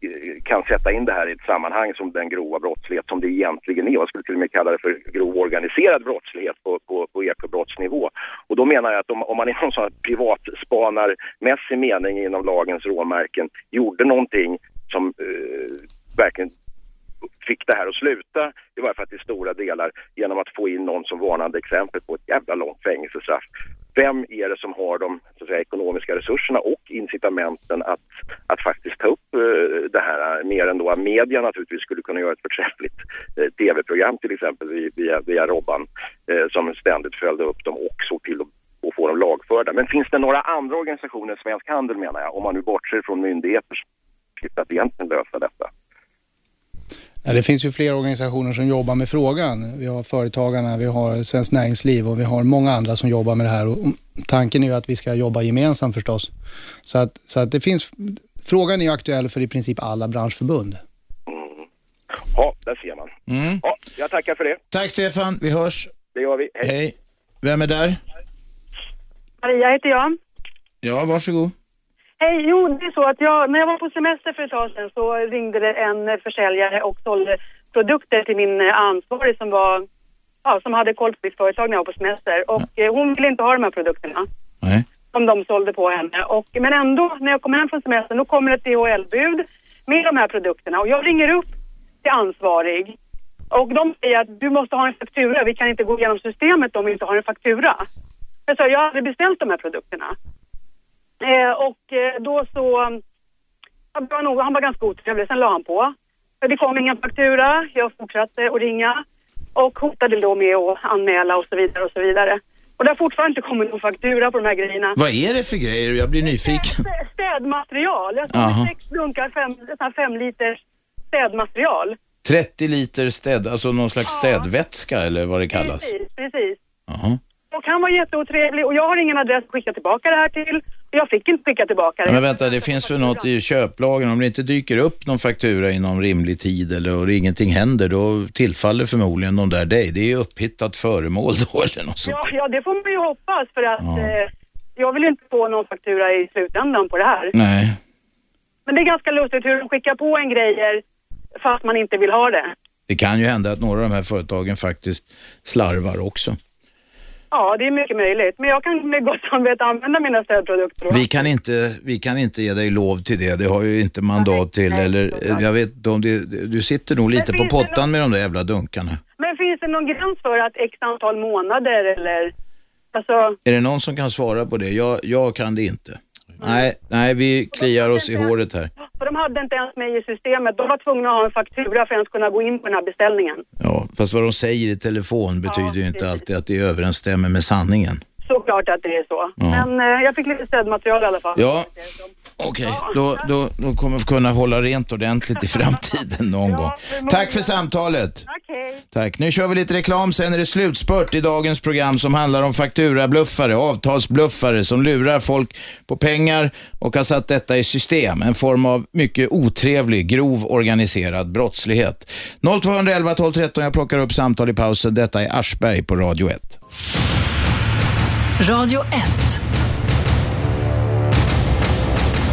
Eh, kan sätta in det här i ett sammanhang som den grova brottslighet som det egentligen är. Jag skulle till och med kalla det för grov organiserad brottslighet på, på, på ekobrottsnivå. Och då menar jag att om, om man i någon sån här privatspanarmässig mening inom lagens råmärken gjorde någonting som eh, verkligen fick det här att sluta, i varje fall till stora delar, genom att få in någon som varnande exempel på ett jävla långt fängelsestraff. Vem är det som har de så att säga, ekonomiska resurserna och incitamenten att, att faktiskt ta upp eh, det här, eh, mer än då att media naturligtvis skulle kunna göra ett förträffligt eh, tv-program till exempel via, via Robban eh, som ständigt följde upp dem och såg till att och få dem lagförda. Men finns det några andra organisationer, Svensk Handel menar jag, om man nu bortser från myndigheter, som att egentligen lösa detta? Ja, det finns ju flera organisationer som jobbar med frågan. Vi har Företagarna, vi har Svenskt Näringsliv och vi har många andra som jobbar med det här. Och tanken är ju att vi ska jobba gemensamt förstås. Så att, så att det finns, frågan är ju aktuell för i princip alla branschförbund. Ja, där ser man. Mm. Ja, jag tackar för det. Tack Stefan, vi hörs. Det gör vi. Hej. Hej. Vem är där? Maria heter jag. Ja, varsågod. Hej, jo det är så att jag, när jag var på semester för ett tag sedan så ringde det en försäljare och sålde produkter till min eh, ansvarig som var, ja, som hade koll på mitt företag när jag var på semester. Och eh, hon ville inte ha de här produkterna. Nej. Som de sålde på henne. Och, men ändå, när jag kommer hem från semestern, då kommer ett DHL-bud med de här produkterna. Och jag ringer upp till ansvarig. Och de säger att du måste ha en faktura. Vi kan inte gå igenom systemet om vi inte har en faktura. Jag sa, jag har aldrig beställt de här produkterna. Eh, och eh, då så, han var, nog, han var ganska otrevlig, sen la han på. Det kom ingen faktura, jag fortsatte att ringa och hotade då med att anmäla och så vidare och så vidare. Och det har fortfarande inte kommit någon faktura på de här grejerna. Vad är det för grejer? Jag blir nyfiken. Stä- Städmaterial, jag såg sex dunkar fem, fem liters städmaterial. 30 liter städ, alltså någon slags städvätska eller vad det kallas. Precis, precis. Jaha. Och han var jätteotrevlig och jag har ingen adress att skicka tillbaka det här till. Jag fick inte skicka tillbaka det. Ja, men vänta, det finns väl något i köplagen. Om det inte dyker upp någon faktura inom rimlig tid eller och ingenting händer, då tillfaller förmodligen de där dig. Det är ju upphittat föremål då eller något sånt. Ja, ja, det får man ju hoppas för att eh, jag vill inte få någon faktura i slutändan på det här. Nej. Men det är ganska lustigt hur de skickar på en grejer fast man inte vill ha det. Det kan ju hända att några av de här företagen faktiskt slarvar också. Ja, det är mycket möjligt. Men jag kan med gott samvete använda mina stödprodukter. Vi kan, inte, vi kan inte ge dig lov till det. Det har ju inte mandat till. Eller, jag vet om det, du sitter nog lite på pottan med de där jävla dunkarna. Men finns det någon gräns för att x antal månader eller? Alltså, Är det någon som kan svara på det? Jag, jag kan det inte. Nej, nej, vi kliar oss i håret här. för de hade inte ens mig i systemet. De var tvungna att ha en faktura för att ens kunna gå in på den här beställningen. Ja, fast vad de säger i telefon betyder ju inte alltid att det överensstämmer med sanningen. Såklart att det är så. Ja. Men eh, jag fick lite stödmaterial i alla fall. Ja, okej. Då, då, då kommer vi kunna hålla rent ordentligt i framtiden någon gång. Tack för samtalet. Tack. Nu kör vi lite reklam, sen är det slutspurt i dagens program som handlar om fakturabluffare, avtalsbluffare som lurar folk på pengar och har satt detta i system. En form av mycket otrevlig, grov organiserad brottslighet. 0211 12 13, jag plockar upp samtal i pausen. Detta är Aschberg på Radio 1. Radio 1.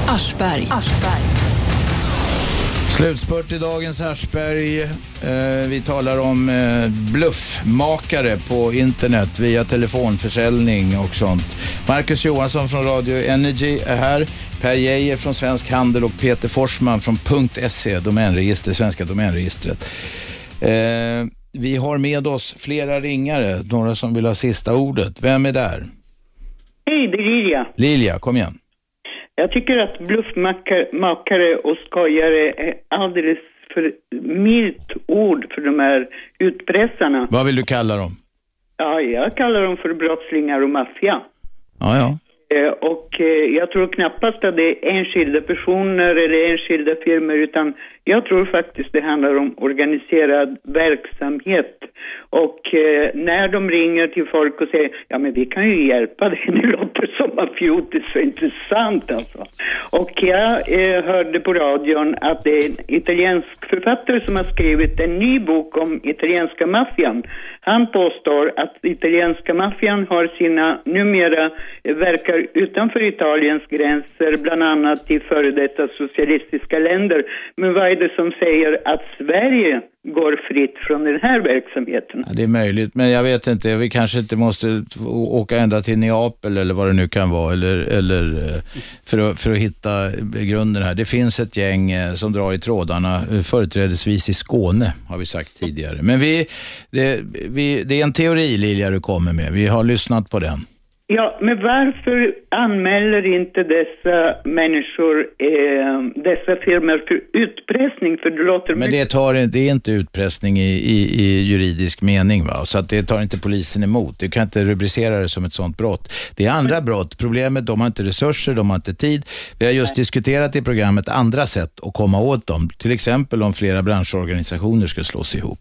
Aschberg. Slutspurt i dagens Aschberg. Eh, vi talar om eh, bluffmakare på internet via telefonförsäljning och sånt. Marcus Johansson från Radio Energy är här. Per Geijer från Svensk Handel och Peter Forsman från .se, domänregister, svenska domänregistret. Eh, vi har med oss flera ringare, några som vill ha sista ordet. Vem är där? Hej, det är Lilja. Lilja, kom igen. Jag tycker att bluffmakare och skojare är alldeles för milt ord för de här utpressarna. Vad vill du kalla dem? Ja, jag kallar dem för brottslingar och maffia. Ja, ja. Eh, och eh, jag tror knappast att det är enskilda personer eller enskilda firmor utan jag tror faktiskt det handlar om organiserad verksamhet. Och eh, när de ringer till folk och säger ja men vi kan ju hjälpa dig, det låter så mafiotiskt så intressant alltså. Och jag hörde på radion att det är en italiensk författare som har skrivit en ny bok om italienska maffian. Han påstår att italienska maffian har sina, numera eh, verkar utanför Italiens gränser, bland annat i före detta socialistiska länder. Men vad är det som säger att Sverige går fritt från den här verksamheten? Ja, det är möjligt, men jag vet inte. Vi kanske inte måste åka ända till Neapel eller vad det nu kan vara, eller, eller eh, för, att, för att hitta grunden här. Det finns ett gäng eh, som drar i trådarna, företrädesvis i Skåne, har vi sagt tidigare. Men vi, det, vi, det är en teori, Lilja, du kommer med. Vi har lyssnat på den. Ja, men varför anmäler inte dessa människor eh, dessa firmor för utpressning? För det låter Men det, tar, det är inte utpressning i, i, i juridisk mening, va? så att det tar inte polisen emot. Du kan inte rubricera det som ett sånt brott. Det är andra brott. Problemet, de har inte resurser, de har inte tid. Vi har just diskuterat i programmet andra sätt att komma åt dem. Till exempel om flera branschorganisationer ska slås ihop.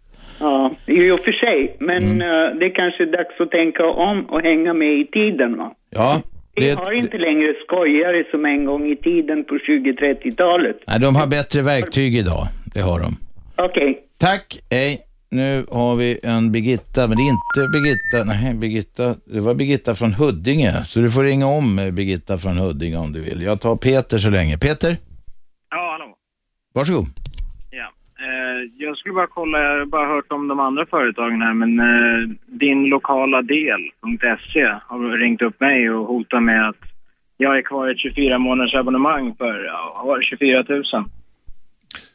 I och för sig. Men eh, det kanske är dags att tänka om och hänga med i tiden. Va? Ja, Vi det, har inte längre skojare som en gång i tiden på 20-30-talet. nej, de har bättre verktyg idag. Det har de. Okej. Tack, hej. Nu har vi en Birgitta, men det är inte Birgitta, nej Birgitta, det var Birgitta från Huddinge. Så du får ringa om eh, Birgitta från Huddinge om du vill. Jag tar Peter så länge. Peter, Ja, hallå. varsågod. Eh, jag skulle bara kolla, jag har bara hört om de andra företagen här, men eh, din lokala del.se har ringt upp mig och hotat med att jag är kvar i ett 24 månaders abonnemang för ja, vad var det, 24 000.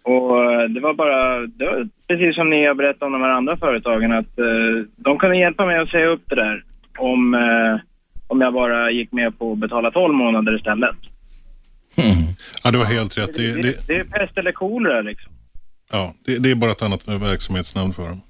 Och eh, det var bara, det var precis som ni har berättat om de här andra företagen, att eh, de kunde hjälpa mig att säga upp det där om, eh, om jag bara gick med på att betala 12 månader istället. Ja, du har helt rätt. Det, Det, det, det är pest eller kolera liksom. Ja, det, det är bara ett annat verksamhetsnamn för dem.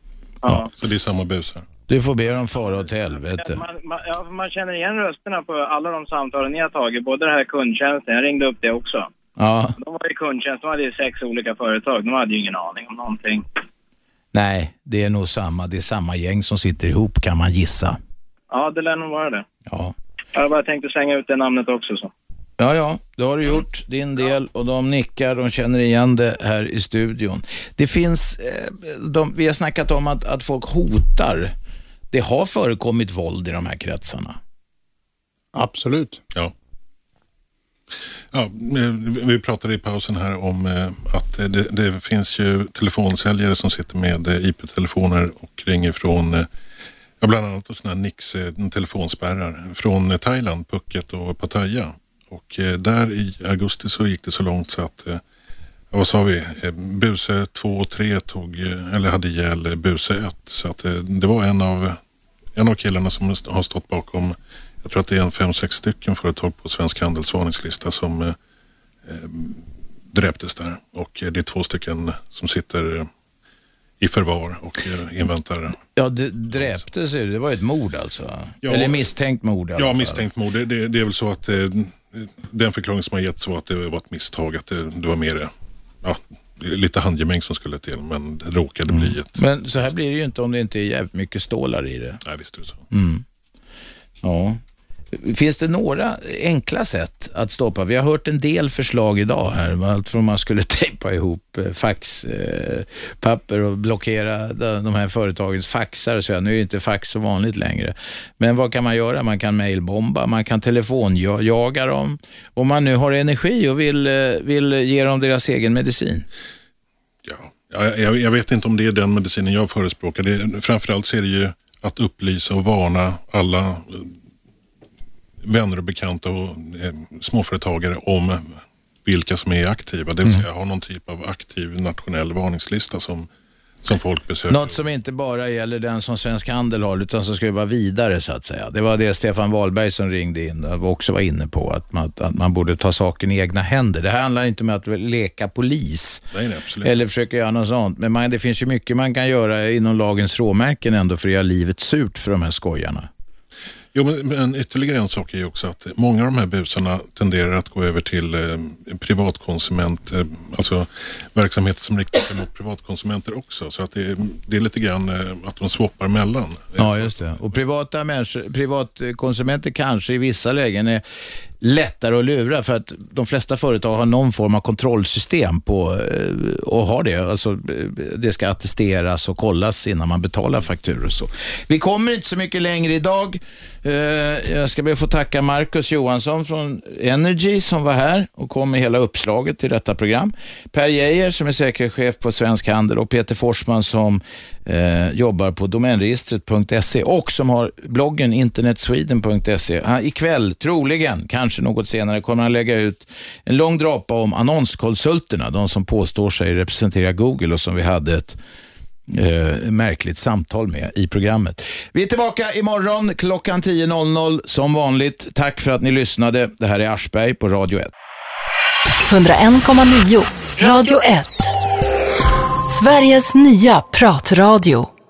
Ja. Så det är samma busar. Du får be dem fara åt helvete. Man, man, ja, man känner igen rösterna på alla de samtalen ni har tagit, både det här kundtjänsten, jag ringde upp det också. Ja, De var i kundtjänst, de hade ju sex olika företag, de hade ju ingen aning om någonting. nej, det är nog samma. Det är samma gäng som sitter ihop kan man gissa. Ja, det lär nog vara det. Ja. Jag bara tänkte slänga ut det namnet också så. Ja, ja, det har du gjort, din del. Och de nickar, de känner igen det här i studion. Det finns, eh, de, vi har snackat om att, att folk hotar. Det har förekommit våld i de här kretsarna. Absolut. Ja. Ja, eh, vi pratade i pausen här om eh, att det, det finns ju telefonsäljare som sitter med IP-telefoner och ringer från ja, bland annat sådana här Nix telefonspärrar från Thailand, Phuket och Pattaya. Och eh, där i augusti så gick det så långt så att eh, vad sa vi? Eh, Buse 2 och 3 tog, eller hade ihjäl Buse 1. Så att det var en av, en av killarna som har stått bakom jag tror att det är en fem, sex stycken företag på Svensk Handels varningslista som eh, dräptes där. Och det är två stycken som sitter i förvar och inväntar. Ja, det dräptes ju. Det var ett mord alltså? Ja. Eller misstänkt mord i alla Ja, fall. misstänkt mord. Det, det, det är väl så att eh, den förklaring som har getts var att det var ett misstag. Att det, det var mer ja, lite handgemäng som skulle till men det råkade bli ett. Men så här blir det ju inte om det inte är jävligt mycket stålar i det. Nej, visst är det så. Mm. Ja. Finns det några enkla sätt att stoppa? Vi har hört en del förslag idag här. Allt från man skulle tejpa ihop eh, faxpapper eh, och blockera de här företagens faxar. Så nu är ju inte fax så vanligt längre. Men vad kan man göra? Man kan mailbomba, man kan telefonjaga dem. Om man nu har energi och vill, eh, vill ge dem deras egen medicin. Ja, jag, jag vet inte om det är den medicinen jag förespråkar. Det, framförallt så är det ju att upplysa och varna alla vänner och bekanta och eh, småföretagare om vilka som är aktiva. Det vill säga ha någon typ av aktiv nationell varningslista som, som folk besöker. Något som inte bara gäller den som Svensk Handel har, utan som ska vara vidare så att säga. Det var det Stefan Wahlberg som ringde in och också var inne på, att man, att man borde ta saken i egna händer. Det här handlar inte om att leka polis Nej, nej, eller försöka göra något sånt, men man, det finns ju mycket man kan göra inom lagens råmärken ändå för att göra livet surt för de här skojarna. Jo, men, men ytterligare en sak är ju också att många av de här busarna tenderar att gå över till eh, privatkonsument, eh, alltså verksamheter som riktar sig mot privatkonsumenter också. Så att det, det är lite grann eh, att de swappar mellan. Ja, just det. Och privata människor, privatkonsumenter kanske i vissa lägen är lättare att lura för att de flesta företag har någon form av kontrollsystem på eh, och har det. Alltså, eh, det ska attesteras och kollas innan man betalar fakturor och så. Vi kommer inte så mycket längre idag. Eh, jag ska be att få tacka Marcus Johansson från Energy som var här och kom med hela uppslaget till detta program. Per Geijer som är säkerhetschef på Svensk Handel och Peter Forsman som jobbar på domänregistret.se och som har bloggen internetsweden.se. Ikväll, troligen, kanske något senare, kommer han lägga ut en lång drapa om annonskonsulterna, de som påstår sig representera Google och som vi hade ett eh, märkligt samtal med i programmet. Vi är tillbaka imorgon klockan 10.00 som vanligt. Tack för att ni lyssnade. Det här är Aschberg på Radio 1. 101,9 Radio 1. Sveriges nya pratradio.